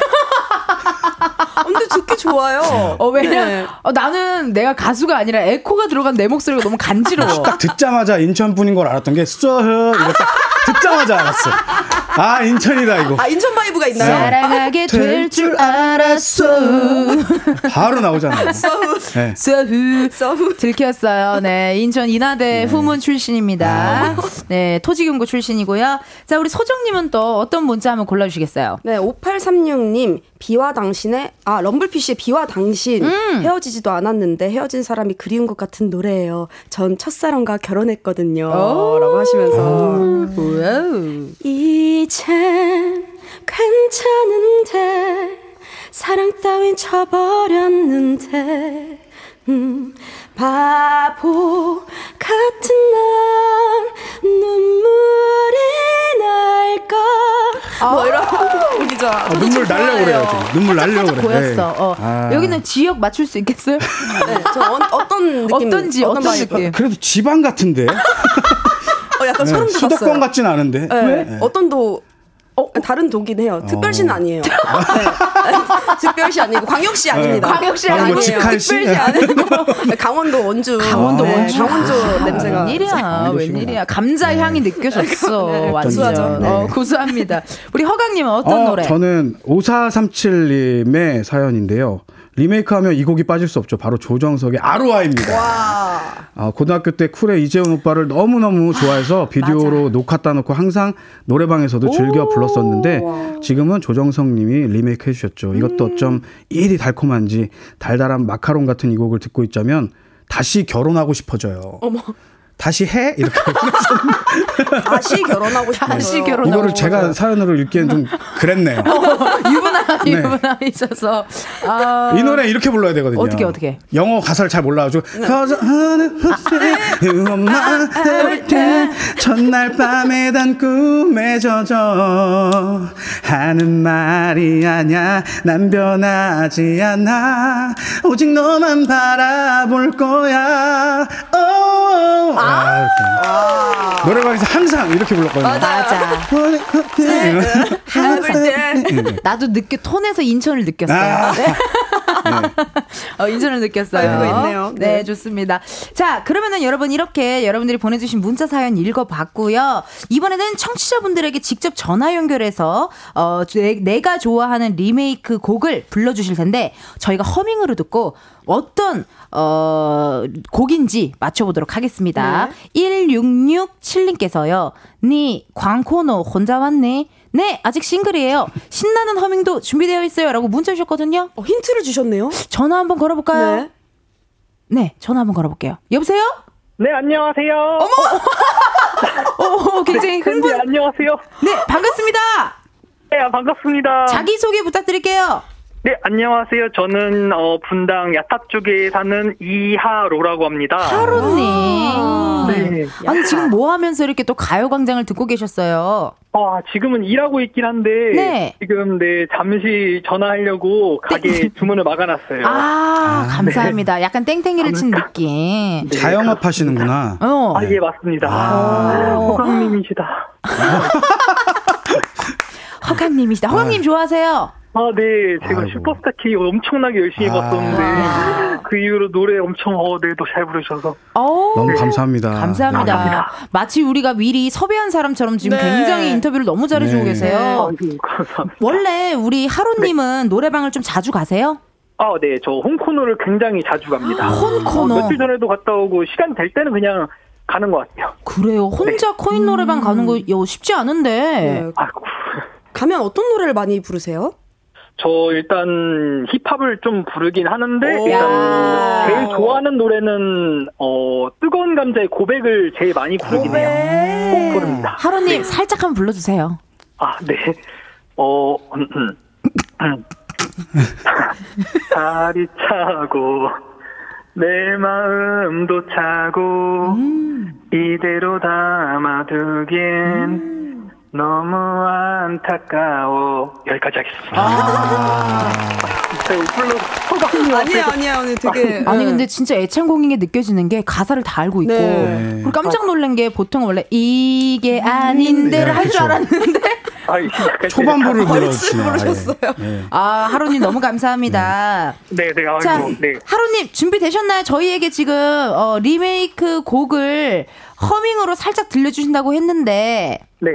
S7: 근데 듣기 좋아요.
S1: 어 왜냐?
S7: 네.
S1: 어, 나는 내가 가수가 아니라 에코가 들어간 내 목소리가 너무 간지러워.
S6: 딱 듣자마자 인천 분인 걸 알았던 게 쏘흐 이거 딱 듣자마자 알았어. 아 인천이다 이거.
S7: 아 인천 vibe가 있나요?
S1: 사랑하게 될 줄 알았어.
S6: 바로 나오잖아요.
S7: 서브
S6: 네.
S1: 서후
S7: 서브
S1: 들켰어요. 네, 인천 인하대 후문 출신입니다. 네, 토지경고 출신이고요. 자, 우리 소정님은 또 어떤 문자 한번 골라주시겠어요?
S7: 네, 5836님, 비와 당신의, 아, 럼블피쉬의 비와 당신.
S1: 음.
S7: 헤어지지도 않았는데 헤어진 사람이 그리운 것 같은 노래예요. 전 첫사랑과 결혼했거든요.
S1: 오.
S7: 라고 하시면서. 이젠 괜찮은데, 사랑 따윈 쳐버렸는데, 음, 바보 같은 난 눈물이 날까. 뭐 이런 [laughs] 곡이죠.
S6: 아, 눈물 날려 그래요. 지금. 눈물 날려 그래.
S1: 보였어. 어.
S6: 아.
S1: 여기는 지역 맞출 수 있겠어요? [laughs]
S7: 네, 저 어, 어떤 느낌?
S1: 어떤지, 어떤
S7: vibe?
S1: 느낌?
S6: 그래도 지방 같은데. [laughs]
S7: 어, 약간
S6: 네,
S7: 소름 돋았어요.
S6: 수도권 같진 않은데.
S7: 네.
S6: 네.
S7: 어떤 도 어, 다른 도긴 해요. 특별시는 아니에요. [laughs] 네. 특별시 아니고 광역시 아닙니다.
S1: 광역시
S6: 아니, 뭐?
S7: 특별시 아니고 [laughs] 강원도 원주.
S1: 강원도
S7: 네,
S1: 원주.
S7: 강원도
S1: 아,
S7: 냄새가.
S1: 웬일이야, 웬일이야. 감자 향이 느껴졌어. [laughs]
S7: 네,
S1: 완전.
S7: 구수하죠.
S1: 어, 구수합니다. 우리 허강님은 어떤
S6: 어,
S1: 노래?
S6: 저는 5437님의 사연인데요. 리메이크하면 이 곡이 빠질 수 없죠. 바로 조정석의 아로하입니다.
S7: 와.
S6: 아, 고등학교 때 쿨의 이재훈 오빠를 너무너무 좋아해서 비디오로 녹화 따놓고 항상 노래방에서도 즐겨 불렀었는데 지금은 조정석 님이 리메이크 해주셨죠. 이것도 어쩜 일이 달콤한지 달달한 마카롱 같은 이 곡을 듣고 있자면 다시 결혼하고 싶어져요.
S7: 어머.
S6: 다시 해? 이렇게.
S7: 다시 결혼하고 싶어요.
S1: 다시 결혼-
S6: 이거를 제가 사연으로 읽기엔 좀 그랬네요.
S1: 유부남,
S6: 네.
S1: 유부남이셔서. 아.
S6: 이 노래 이렇게 불러야 되거든요.
S1: 어떻게, 어떻게?
S6: 영어 가사를 잘 몰라가지고 are my everything 첫날 밤에 단 꿈에 젖어 하는 말이 아냐 난 변하지 않아 오직 너만 바라볼 거야 오. 아, 이렇게. 노래방에서 항상 이렇게 불렀거든요
S1: 맞아.
S6: 네.
S1: 나도 느껴, 톤에서 인천을 느꼈어요.
S6: 아.
S1: 네. 어, 인천을 느꼈어요.
S7: 있네요.
S1: 네.
S7: 네.
S1: 좋습니다. 자, 그러면은 여러분 이렇게 여러분들이 보내주신 문자 사연 읽어봤고요. 이번에는 청취자분들에게 직접 전화 연결해서 어, 내, 내가 좋아하는 리메이크 곡을 불러주실 텐데 저희가 허밍으로 듣고 어떤 어, 곡인지 맞춰보도록 하겠습니다. 1667님께서요. 니 광코노 혼자 왔네? 네, 아직 싱글이에요. 신나는 허밍도 준비되어 있어요. 라고 문자 주셨거든요.
S7: 어, 힌트를 주셨네요.
S1: 전화 한번 걸어볼까요?
S7: 네.
S1: 네, 전화 한번 걸어볼게요. 여보세요?
S10: 네, 안녕하세요.
S1: 오, [laughs] 굉장히
S10: 네,
S1: 흥분.
S10: 안녕하세요.
S1: 네, 반갑습니다.
S10: 네, 반갑습니다.
S1: 자기소개 부탁드릴게요.
S10: 네, 안녕하세요. 저는 어, 분당 야탑 쪽에 사는 이하로라고 합니다.
S1: 하루님.
S10: 네.
S1: 아니, 지금 뭐 하면서 이렇게 또 가요광장을 듣고 계셨어요?
S10: 아, 지금은 일하고 있긴 한데
S1: 네.
S10: 지금 네 잠시 전화하려고 가게 주문을 막아놨어요.
S1: 아, 감사합니다. 약간 땡땡이를 친 느낌.
S6: 자영업 하시는구나
S1: 어.
S10: 아, 예, 맞습니다.
S1: 아.
S10: 호강님이시다. [laughs]
S1: 허강님이시다. 허강님 좋아하세요?
S10: 아, 네. 제가
S6: 아이고.
S10: 슈퍼스타 K 엄청나게 열심히
S6: 아.
S10: 봤었는데 그 이후로 노래 엄청 어, 네, 또잘 부르셔서
S1: 어우,
S6: 너무 감사합니다
S1: 감사합니다.
S10: 감사합니다.
S1: 마치 우리가 미리 섭외한 사람처럼 지금
S7: 네.
S1: 굉장히 인터뷰를 너무 잘해주고
S6: 네.
S1: 계세요.
S10: 아이고, 감사합니다.
S1: 원래 우리 하루님은 노래방을 좀 자주 가세요?
S10: 아, 네. 저 홍코노를 굉장히 자주 갑니다.
S1: 홍코노.
S10: 어, 며칠 전에도 갔다 오고 시간 될 때는 그냥 가는 것 같아요.
S1: 그래요. 혼자 코인 노래방 가는 거 여, 쉽지 않은데.
S7: 네.
S10: 아이고.
S7: 가면 어떤 노래를 많이 부르세요?
S10: 저 일단 힙합을 좀 부르긴 하는데
S7: 오.
S10: 일단
S7: 야.
S10: 제일 좋아하는 노래는 어 뜨거운 감자의 고백을 제일 많이 부르긴 해요. 꼭 부릅니다.
S1: 하루님 살짝 한번 불러주세요.
S10: 아, 네. 어, 음, 음. 음. [laughs] 달이 차고 내 마음도 차고 이대로 담아두긴 너무 안타까워. 여기까지 하겠습니다.
S1: 아.
S10: 네,
S7: 아니에요, 아니에요. 오늘 되게.
S1: 아니
S7: 네.
S1: 근데 진짜 애창곡인 게 느껴지는 게 가사를 다 알고 있고
S7: 네.
S1: 그리고 깜짝 놀란 게 보통 원래 이게 아닌데를
S6: 네,
S1: 할줄
S6: 그쵸.
S1: 알았는데
S10: 아, 약간
S6: 초반부를.
S7: 부르셨어요.
S6: 예. 예.
S1: 아 하루님 너무 감사합니다.
S10: 네, 네, 아이고,
S1: 자
S10: 네.
S1: 하루님 준비 되셨나요? 저희에게 지금 어, 리메이크 곡을 허밍으로 살짝 들려주신다고 했는데
S10: 네.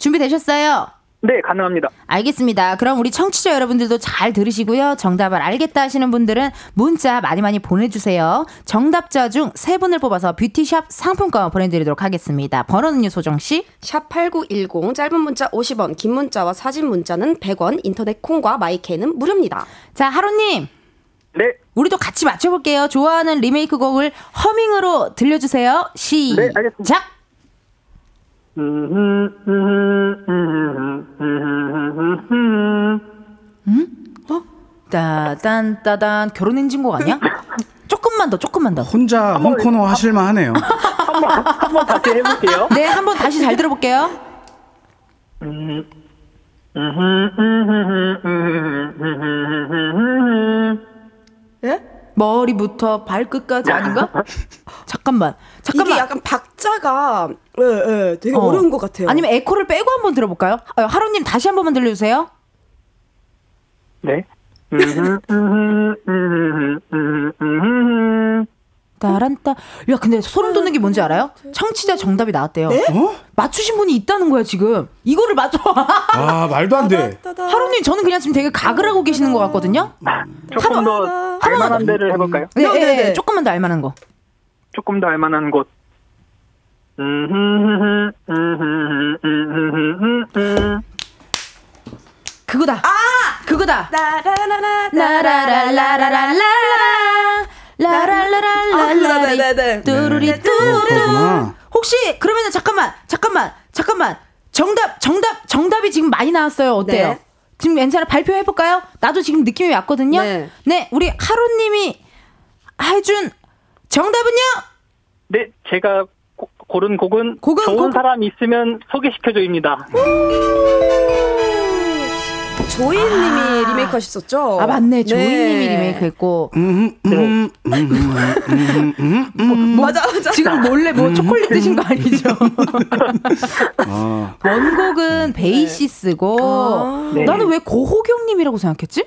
S1: 준비되셨어요?
S10: 네, 가능합니다.
S1: 알겠습니다. 그럼 우리 청취자 여러분들도 잘 들으시고요. 정답을 알겠다 하시는 분들은 문자 많이 많이 보내주세요. 정답자 중 세 분을 뽑아서 뷰티샵 상품권 보내드리도록 하겠습니다. 번호는요, 소정씨?
S7: 샵8910 짧은 문자 50원, 긴 문자와 사진 문자는 100원, 인터넷 콩과 마이케는 무료입니다.
S1: 자, 하루님.
S10: 네.
S1: 우리도 같이 맞춰볼게요. 좋아하는 리메이크 곡을 허밍으로 들려주세요. 시작!
S10: 네, 알겠습니다. 음, 음, 음.
S1: 따단, 따단. 결혼 인증곡 아니야? 조금만 더, 조금만 더.
S6: 혼자 홈코너 하실만 하네요.
S10: 한번 한번 다시 해볼게요.
S1: 네, 한번 다시 잘 들어볼게요.
S10: 음, 음, 음, 음, 음, 음, 음,
S7: 예?
S1: 머리부터 발끝까지 아닌가? [laughs] 잠깐만, 잠깐만.
S7: 이게 약간 박자가 예, 예, 되게
S1: 어.
S7: 어. 려운 것 같아요.
S1: 아니면 에코를 빼고 한번 들어볼까요? 아, 하루님 다시 한 번만 들려주세요.
S10: 네.
S1: 따란따. 야, 근데 소름 돋는 게 뭔지 알아요? 청취자 정답이 나왔대요.
S6: 어?
S1: 맞추신 분이 있다는 거야, 지금. 이거를 맞춰.
S6: 아 말도 안 돼.
S1: 하루님, 저는 그냥 지금 되게 각을 하고 계시는 것 같거든요?
S10: 조금 더 알만한 데를 해볼까요?
S1: 네, 네,
S7: 네,
S1: 네.
S7: 네.
S1: 조금만 더 알만한 거.
S10: 조금 더 알만한 곳. 음, 음, 음, 음, 음, 음, 음, 음.
S1: 그거다. 아! 그거다.
S7: 나라라라
S1: 라라라라라라 라. 라라라라라라. 뚜루리
S6: 어,
S1: 뚜루. 혹시 그러면은 잠깐만 잠깐만 잠깐만 정답 정답 정답이 지금 많이 나왔어요 어때요?
S7: 네.
S1: 지금 괜찮아 발표해 볼까요? 나도 지금 느낌이 왔거든요.
S7: 네.
S1: 우리 하루님이 해준 정답은요?
S10: 네, 제가 고, 고른 곡은
S1: 곡은
S10: 좋은
S1: 곡-
S10: 사람 있으면 소개시켜줘입니다.
S7: 조이님이 리메이크 하셨었죠?
S1: 아 맞네 조이님이 리메이크 했고
S6: 음, 음, 음, 음, 음, 음, 음, 음.
S7: 맞아, 맞아.
S1: 지금 몰래 뭐 초콜릿 드신 거 아니죠?
S6: 아, [laughs]
S1: 원곡은 베이시스고
S7: 아.
S10: 네.
S1: 나는 왜 고호경님이라고 생각했지?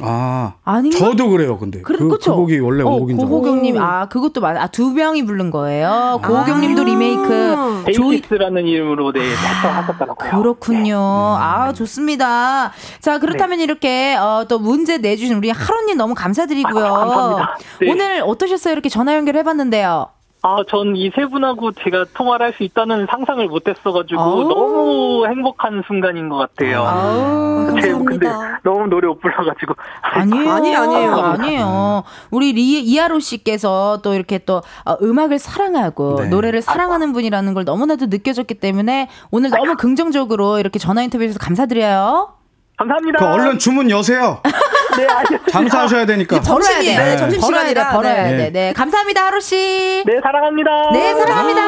S6: 아,
S1: 아닌가?
S6: 저도 그래요. 근데
S1: 그래,
S6: 그, 그? 곡이 원래
S1: 어,
S6: 원곡인 줄 알았어요.
S1: 고호경님 아 그것도 맞아 아, 두 명이 부른 거예요. 고호경님도 리메이크 조이
S10: 베이시스라는 이름으로 네, 하셨더라고요.
S1: 그렇군요. 아, 좋습니다. 자, 그렇다면 이렇게, 어, 또 문제 내주신 우리 하루님 너무 감사드리고요.
S10: 아, 감사합니다. 네.
S1: 오늘 어떠셨어요? 이렇게 전화 연결해봤는데요.
S10: 아, 전 이 세 분하고 제가 통화를 할 수 있다는 상상을 못 했어가지고
S1: 아우.
S10: 너무 행복한 순간인 것 같아요.
S1: 아우,
S10: 제가 근데. 너무 노래 못 불러가지고
S1: 아니에요.
S7: 아니에요, 아니에요.
S1: 아니에요. 우리 리, 이하로 씨께서 또 이렇게 또 어, 음악을 사랑하고
S6: 네.
S1: 노래를 사랑하는 분이라는 걸 너무나도 느껴졌기 때문에 오늘 너무 긍정적으로 이렇게 전화 인터뷰 해주셔서 감사드려요.
S10: 감사합니다.
S6: 그 얼른 주문 여세요. [laughs]
S10: 네, 알겠습니다.
S6: 장사하셔야 되니까.
S7: 점심이에요.
S1: 돼.
S7: 네, 점심시간이라.
S1: 벌어야 돼, 벌어야
S7: 네.
S1: 돼. 네, 감사합니다, 하루 씨.
S10: 네, 사랑합니다.
S1: 네, 사랑합니다.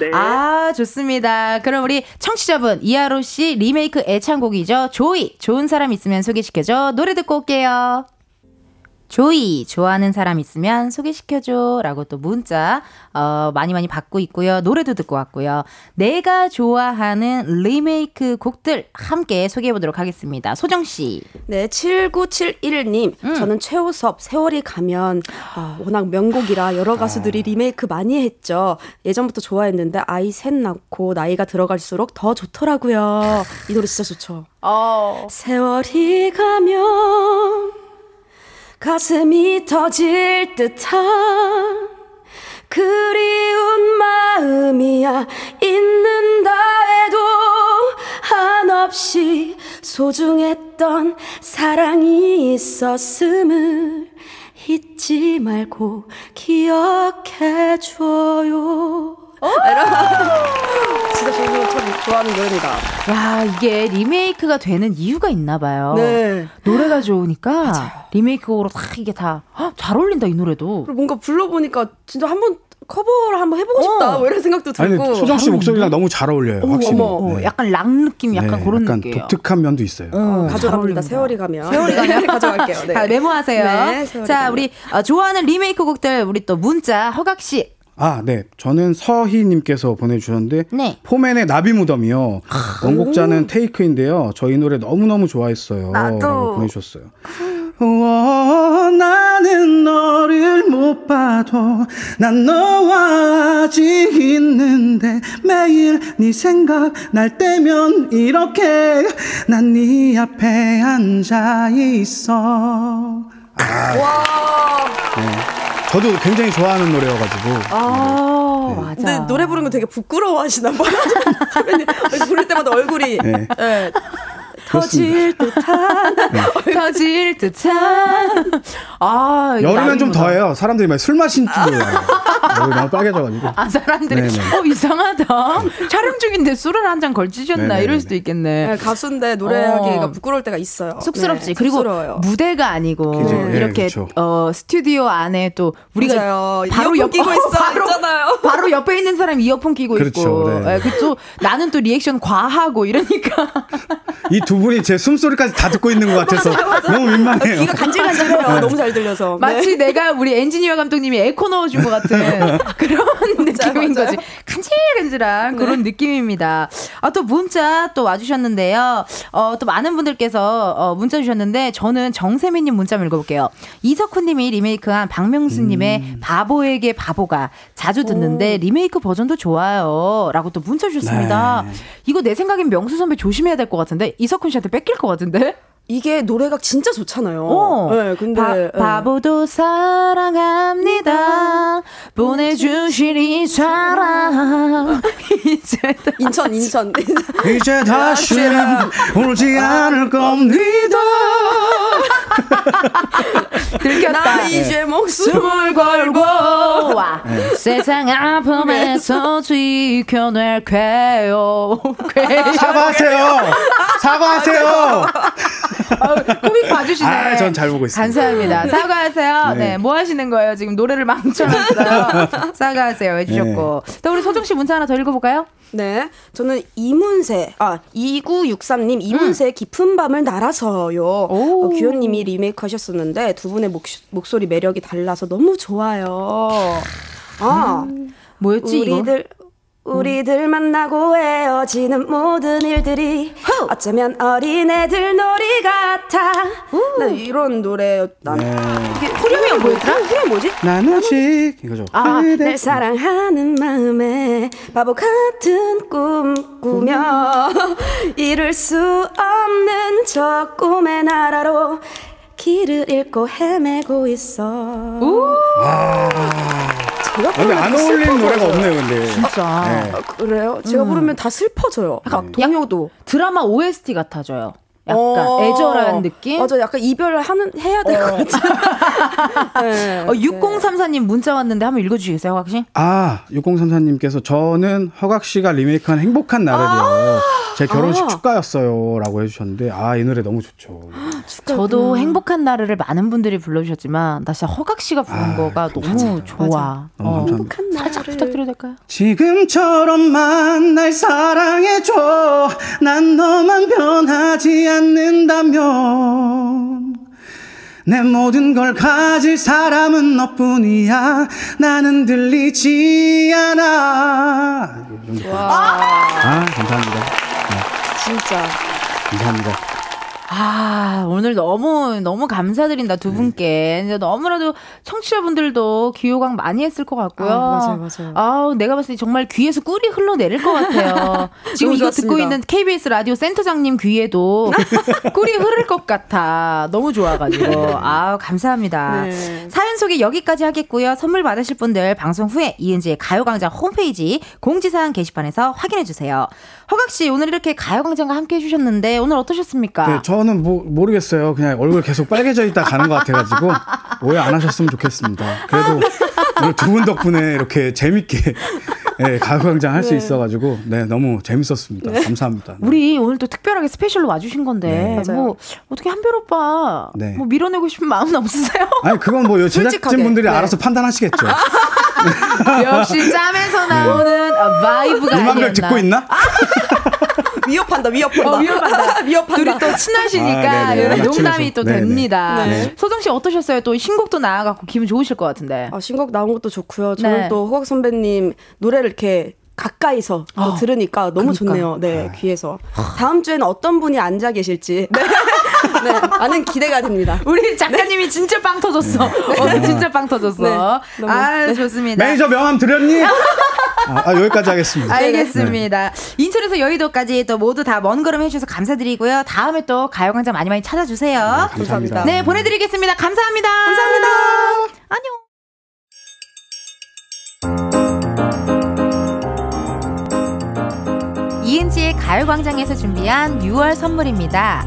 S10: 네.
S1: 아, 좋습니다. 그럼 우리 청취자분, 이하로 씨 리메이크 애창곡이죠. 조이, 좋은 사람 있으면 소개시켜줘. 노래 듣고 올게요. 조이, 좋아하는 사람 있으면 소개시켜줘. 라고 또 문자, 어, 많이 많이 받고 있고요. 노래도 듣고 왔고요. 내가 좋아하는 리메이크 곡들 함께 소개해 보도록 하겠습니다. 소정 씨.
S7: 네, 7971님.
S1: 음.
S7: 저는 최호섭, 세월이 가면, 아, 워낙 명곡이라 여러 가수들이 리메이크 많이 했죠. 예전부터 좋아했는데, 아이 셋 낳고 나이가 들어갈수록 더 좋더라고요. 이 노래 진짜 좋죠.
S1: 어.
S7: 세월이 가면, 가슴이 터질 듯한, 그리운 마음이야 있는다 해도 한없이 소중했던 사랑이 있었음을 잊지 말고 기억해줘요. 진짜 저도 참 좋아하는 노래입니다.
S1: 야, 이게 리메이크가 되는 이유가 있나 봐요.
S7: 네.
S1: 노래가 좋으니까 리메이크곡으로 다 이게 다 잘 어울린다 이 노래도.
S7: 그리고 뭔가 불러보니까 진짜 한번 커버를 한번 해보고 싶다. 뭐 이런 생각도
S6: 아니
S7: 들고.
S6: 소정 씨 목소리랑 너무 잘 어울려요.
S7: 어머,
S6: 확실히.
S7: 어머.
S6: 네.
S1: 약간 락 느낌 약간
S6: 네,
S1: 그런
S6: 약간
S1: 느낌이에요.
S6: 독특한 면도 있어요.
S1: 어, 잘
S7: 가져갑니다. 세월이 가면.
S1: 세월이 가면
S7: 가져갈게요. 네.
S1: 자, [laughs] 메모하세요.
S7: 네, 세월이
S1: 자,
S7: 가면.
S1: 우리 어, 좋아하는 리메이크 곡들 우리 또 문자 허각 씨.
S6: 아, 네. 저는 서희님께서 보내주셨는데,
S1: 네.
S6: 포맨의 나비 무덤이요. 원곡자는 테이크인데요. 저희 노래 너무너무 좋아했어요.
S1: 나도.
S6: 라고 보내주셨어요. 어, 나는 너를 못 봐도 난 너와 아직 있는데 매일 네 생각 날 때면 이렇게 난 네 앞에 앉아 있어. 아, 네. 저도 굉장히 좋아하는 노래여가지고.
S1: 아,
S6: 네.
S1: 맞아.
S7: 근데 노래 부르는 거 되게 부끄러워하시나 봐요. [laughs] 부를 때마다 얼굴이
S6: 네.
S7: 네. 터질 듯한 [laughs]
S1: 터질 듯한. 아, 이거
S6: 여름엔 좀. 더해요. 사람들이 막 술 마신 줄 몰라요. 얼굴이 너무 빨개져가지고.
S1: 아, 사람들이,
S6: 네네.
S1: 어, 이상하다. 촬영 중인데 술을 한 잔 걸치셨나?
S6: 네네네.
S1: 이럴 수도 있겠네.
S7: 네, 가수인데 노래하기가
S1: 어.
S7: 부끄러울 때가 있어요.
S1: 쑥스럽지.
S7: 네,
S1: 그리고
S7: 쑥스러워요.
S1: 무대가 아니고
S6: 그죠. 네,
S1: 이렇게
S6: 그쵸.
S1: 어 스튜디오 안에 또 우리가
S7: 맞아요.
S1: 바로
S7: 이어폰
S1: 옆
S7: 끼고 있어 [laughs]
S1: 바로,
S7: 있잖아요.
S1: 바로 옆에 있는 사람 이어폰 끼고
S6: 그렇죠.
S1: 있고.
S6: 네.
S1: 예, 그또 나는 또 리액션 과하고 이러니까
S6: 이두 분이 제 숨소리까지 다 듣고 있는 것 같아서 [laughs] 너무 민망해요.
S7: 귀가 간질간질해요.
S6: 네.
S7: 너무 잘 들려서. 네.
S1: 마치 내가 우리 엔지니어 감독님이 에코 넣어준 것 같은 [laughs] 그런 느낌인
S7: 맞아요.
S1: 거지. 간질간질한 그런 느낌입니다. 아, 또 문자 또 와주셨는데요. 어, 또 많은 분들께서 어, 문자 주셨는데 저는 정세민님 문자 읽어볼게요. 이석훈님이 리메이크한 박명수님의 바보에게 바보가 자주 듣는데 리메이크 버전도 좋아요. 라고 또 문자 주셨습니다.
S6: 네.
S1: 이거 내 생각엔 명수 선배 조심해야 될 것 같은데 이석훈 씨한테 뺏길 것 같은데?
S7: 이게 노래가 진짜 좋잖아요.
S1: 어.
S7: 네, 근데
S1: 바,
S7: 네.
S1: 바보도 사랑합니다. 보내주신 이 사랑. [laughs] 이제 다-
S7: 인천 인천 [laughs]
S6: 이제 다시는 울지 않을 겁니다. [laughs]
S1: 들켰다.
S7: 나 이제 목숨
S1: 숨을 걸고 와.
S6: 네.
S1: 세상 아픔에서 지켜낼게요.
S6: 사과하세요. 사과하세요.
S1: 코믹 봐주시네.
S6: 아, 전 잘 보고 있습니다.
S1: 감사합니다. 사과하세요. 네.
S6: 네.
S1: 뭐 하시는 거예요? 지금 노래를 망쳐놨어요. [laughs] 사과하세요. 해주셨고.
S6: 네.
S1: 또 우리 소정 씨 문자 하나 더 읽어볼까요?
S7: 네, 저는 이문세, 아 2963님 이문세 깊은 밤을 날아서요.
S1: 오.
S7: 어, 규현님이 리메이크 하셨었는데 두 분의 목, 목소리 매력이 달라서 너무 좋아요. 아,
S1: 뭐였지 이거?
S7: 우리들 우리들 만나고 헤어지는 모든 일들이 어쩌면 어린애들 놀이 같아. 네, 이런 노래였다.
S6: 네.
S7: 이게 후렴이 뭐였더라? 후렴 뭐지?
S6: 나누지 이거죠.
S7: 아,
S6: 그대-
S7: 날 사랑하는 마음에 바보 같은 꿈 꾸며 이룰 수 없는 저 꿈의 나라로 길을 잃고 헤매고 있어. 제가
S6: 근데 안 어울리는. 노래가 없네요, 근데.
S1: 진짜.
S6: 네.
S7: 아, 그래요? 제가 부르면 다 슬퍼져요. 막 동요도.
S1: 드라마 OST 같아져요. 약간
S7: 어.
S1: 애절한 느낌?
S7: 맞아, 약간 이별을 하는 해야 될 것 같아. [laughs] 네.
S1: 어, 6034님 문자 왔는데 한번 읽어주시겠어요, 혹시?
S6: 아, 6034님께서 저는 허각 씨가 리메이크한 행복한 나를요. 제 결혼식
S7: 아.
S6: 축가였어요. 라고 해주셨는데, 아, 이 노래 너무 좋죠.
S1: 저도 행복한 나를 많은 분들이 불러주셨지만 나 진짜 허각 씨가 부른
S6: 아,
S1: 거가 너무 좋아.
S6: 너무
S1: 어.
S6: 감사합니다.
S1: 살짝 부탁드려도 될까요?
S6: 지금처럼만 날 사랑해줘. 난 너만 변하지 않 는다면. 내 모든 걸 가질 사람은 너뿐이야. 나는 들리지 않아. 아, 감사합니다. 네,
S7: 진짜.
S6: 감사합니다.
S1: 아, 오늘 너무, 너무 감사드린다, 두 분께. 이제 너무나도 청취자분들도 귀호강 많이 했을 것 같고요.
S7: 아, 맞아요, 맞아요.
S1: 아우, 내가 봤을 때 정말 귀에서 꿀이 흘러내릴 것 같아요. [laughs] 지금 이거
S7: 좋았습니다.
S1: 듣고 있는 KBS 라디오 센터장님 귀에도 [laughs] 꿀이 흐를 것 같아. 너무 좋아가지고. 아우, 감사합니다.
S7: 네.
S1: 사연 소개 여기까지 하겠고요. 선물 받으실 분들 방송 후에 이은지의 가요광장 홈페이지 공지사항 게시판에서 확인해주세요. 허각 씨, 오늘 이렇게 가요광장과 함께 해주셨는데 오늘 어떠셨습니까?
S6: 네, 저는 뭐, 모르겠어요. 그냥 얼굴 계속 빨개져 있다 가는 것 같아가지고 오해 안 하셨으면 좋겠습니다. 그래도 오늘 두 분 덕분에 이렇게 재밌게 네, 가요광장 할수 있어가지고 네, 너무 재밌었습니다. 감사합니다. 네.
S1: 우리 오늘 또 특별하게 스페셜로 와주신 건데
S6: 네.
S1: 뭐 어떻게 한별 오빠
S6: 네.
S1: 뭐 밀어내고 싶은 마음은 없으세요?
S6: 아니 그건 뭐 [laughs] 제작진. 분들이
S7: 네.
S6: 알아서 판단하시겠죠. [laughs]
S1: 역시 짬에서 나오는 어, 바이브가
S6: 이만 별
S1: 아니었나.
S6: 듣고 있나? [laughs]
S7: 위협한다, 위협한다.
S1: 어, 위험하다. [laughs]
S7: 위협한다.
S1: 둘이 또 친하시니까
S6: 아, 네네.
S1: 여러분 농담이
S6: 맞춤해서.
S1: 또
S6: 네네.
S1: 됩니다.
S7: 네.
S1: 소정 씨 어떠셨어요? 또 신곡도 나와갖고 기분 좋으실 것 같은데.
S7: 아, 신곡 나온 것도 좋고요. 저는
S1: 네.
S7: 또 호각 선배님 노래를 이렇게 가까이서 또
S1: 어,
S7: 들으니까 너무
S1: 그러니까.
S7: 좋네요. 네, 귀에서. 다음 주에는 어떤 분이 앉아 계실지. 네. 네, 많은 기대가 됩니다.
S1: 우리 작가님이 진짜 빵 터졌어. 오늘 진짜 빵 터졌어.
S7: 네,
S1: 아 좋습니다.
S6: 매니저 명함 드렸니? [laughs] 아, 아, 여기까지 하겠습니다.
S1: 알겠습니다. 인천에서 여의도까지 또 모두 다 먼 걸음 해주셔서 감사드리고요. 다음에 또 가요광장 많이 많이 찾아주세요.
S6: 감사합니다.
S1: 네, 보내드리겠습니다. 감사합니다. 감사합니다. 안녕. 이은지의 가요광장에서 준비한 6월 선물입니다.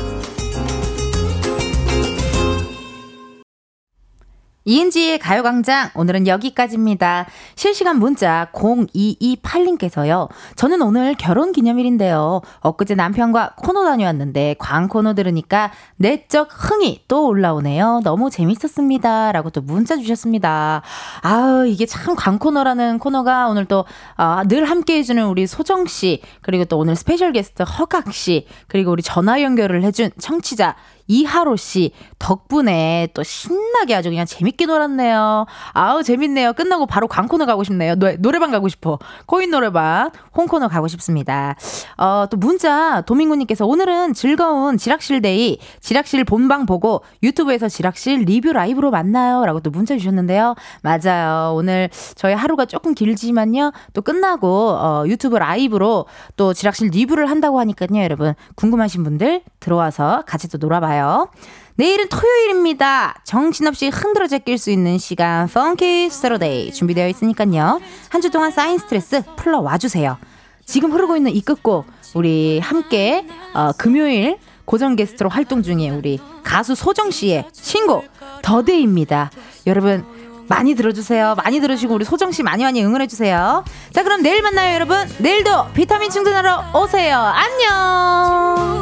S1: 이은지의 가요광장 오늘은 여기까지입니다. 실시간 문자 0228님께서요. 저는 오늘 결혼 기념일인데요. 엊그제 남편과 코노 다녀왔는데 광코노 들으니까 내적 흥이 또 올라오네요. 너무 재밌었습니다. 라고 또 문자 주셨습니다. 아 이게 참 광코노라는 코너가 오늘 또 아, 늘 함께 해주는 우리 소정 씨 그리고 또 오늘 스페셜 게스트 허각 씨 그리고 우리 전화 연결을 해준 청취자 이하로 씨 덕분에 또 신나게 아주 그냥 재밌게 놀았네요. 아우 재밌네요. 끝나고 바로 광코노 가고 싶네요. 노, 노래방 가고 싶어. 코인 노래방 광코노 가고 싶습니다. 어, 또 문자 도민구님께서 오늘은 즐거운 지락실 Day 지락실 본방 보고 유튜브에서 지락실 리뷰 라이브로 만나요라고 또 문자 주셨는데요. 맞아요. 오늘 저희 하루가 조금 길지만요. 또 끝나고 어, 유튜브 라이브로 또 지락실 리뷰를 한다고 하니까요. 여러분 궁금하신 분들 들어와서 같이 또 놀아봐요. 내일은 토요일입니다. 정신없이 흔들어 제낄 수 있는 시간 Funky Saturday 준비되어 있으니까요. 한 주 동안 쌓인 스트레스 풀러와 주세요. 지금 흐르고 있는 이 끝곡 우리 함께 어, 금요일 고정 게스트로 활동 중인 우리 가수 소정 씨의 신곡 The Day입니다. 여러분 많이 들어주세요. 많이 들으시고 우리 소정 씨 많이 많이 응원해 주세요. 자 그럼 내일 만나요 여러분. 내일도 비타민 충전하러 오세요. 안녕.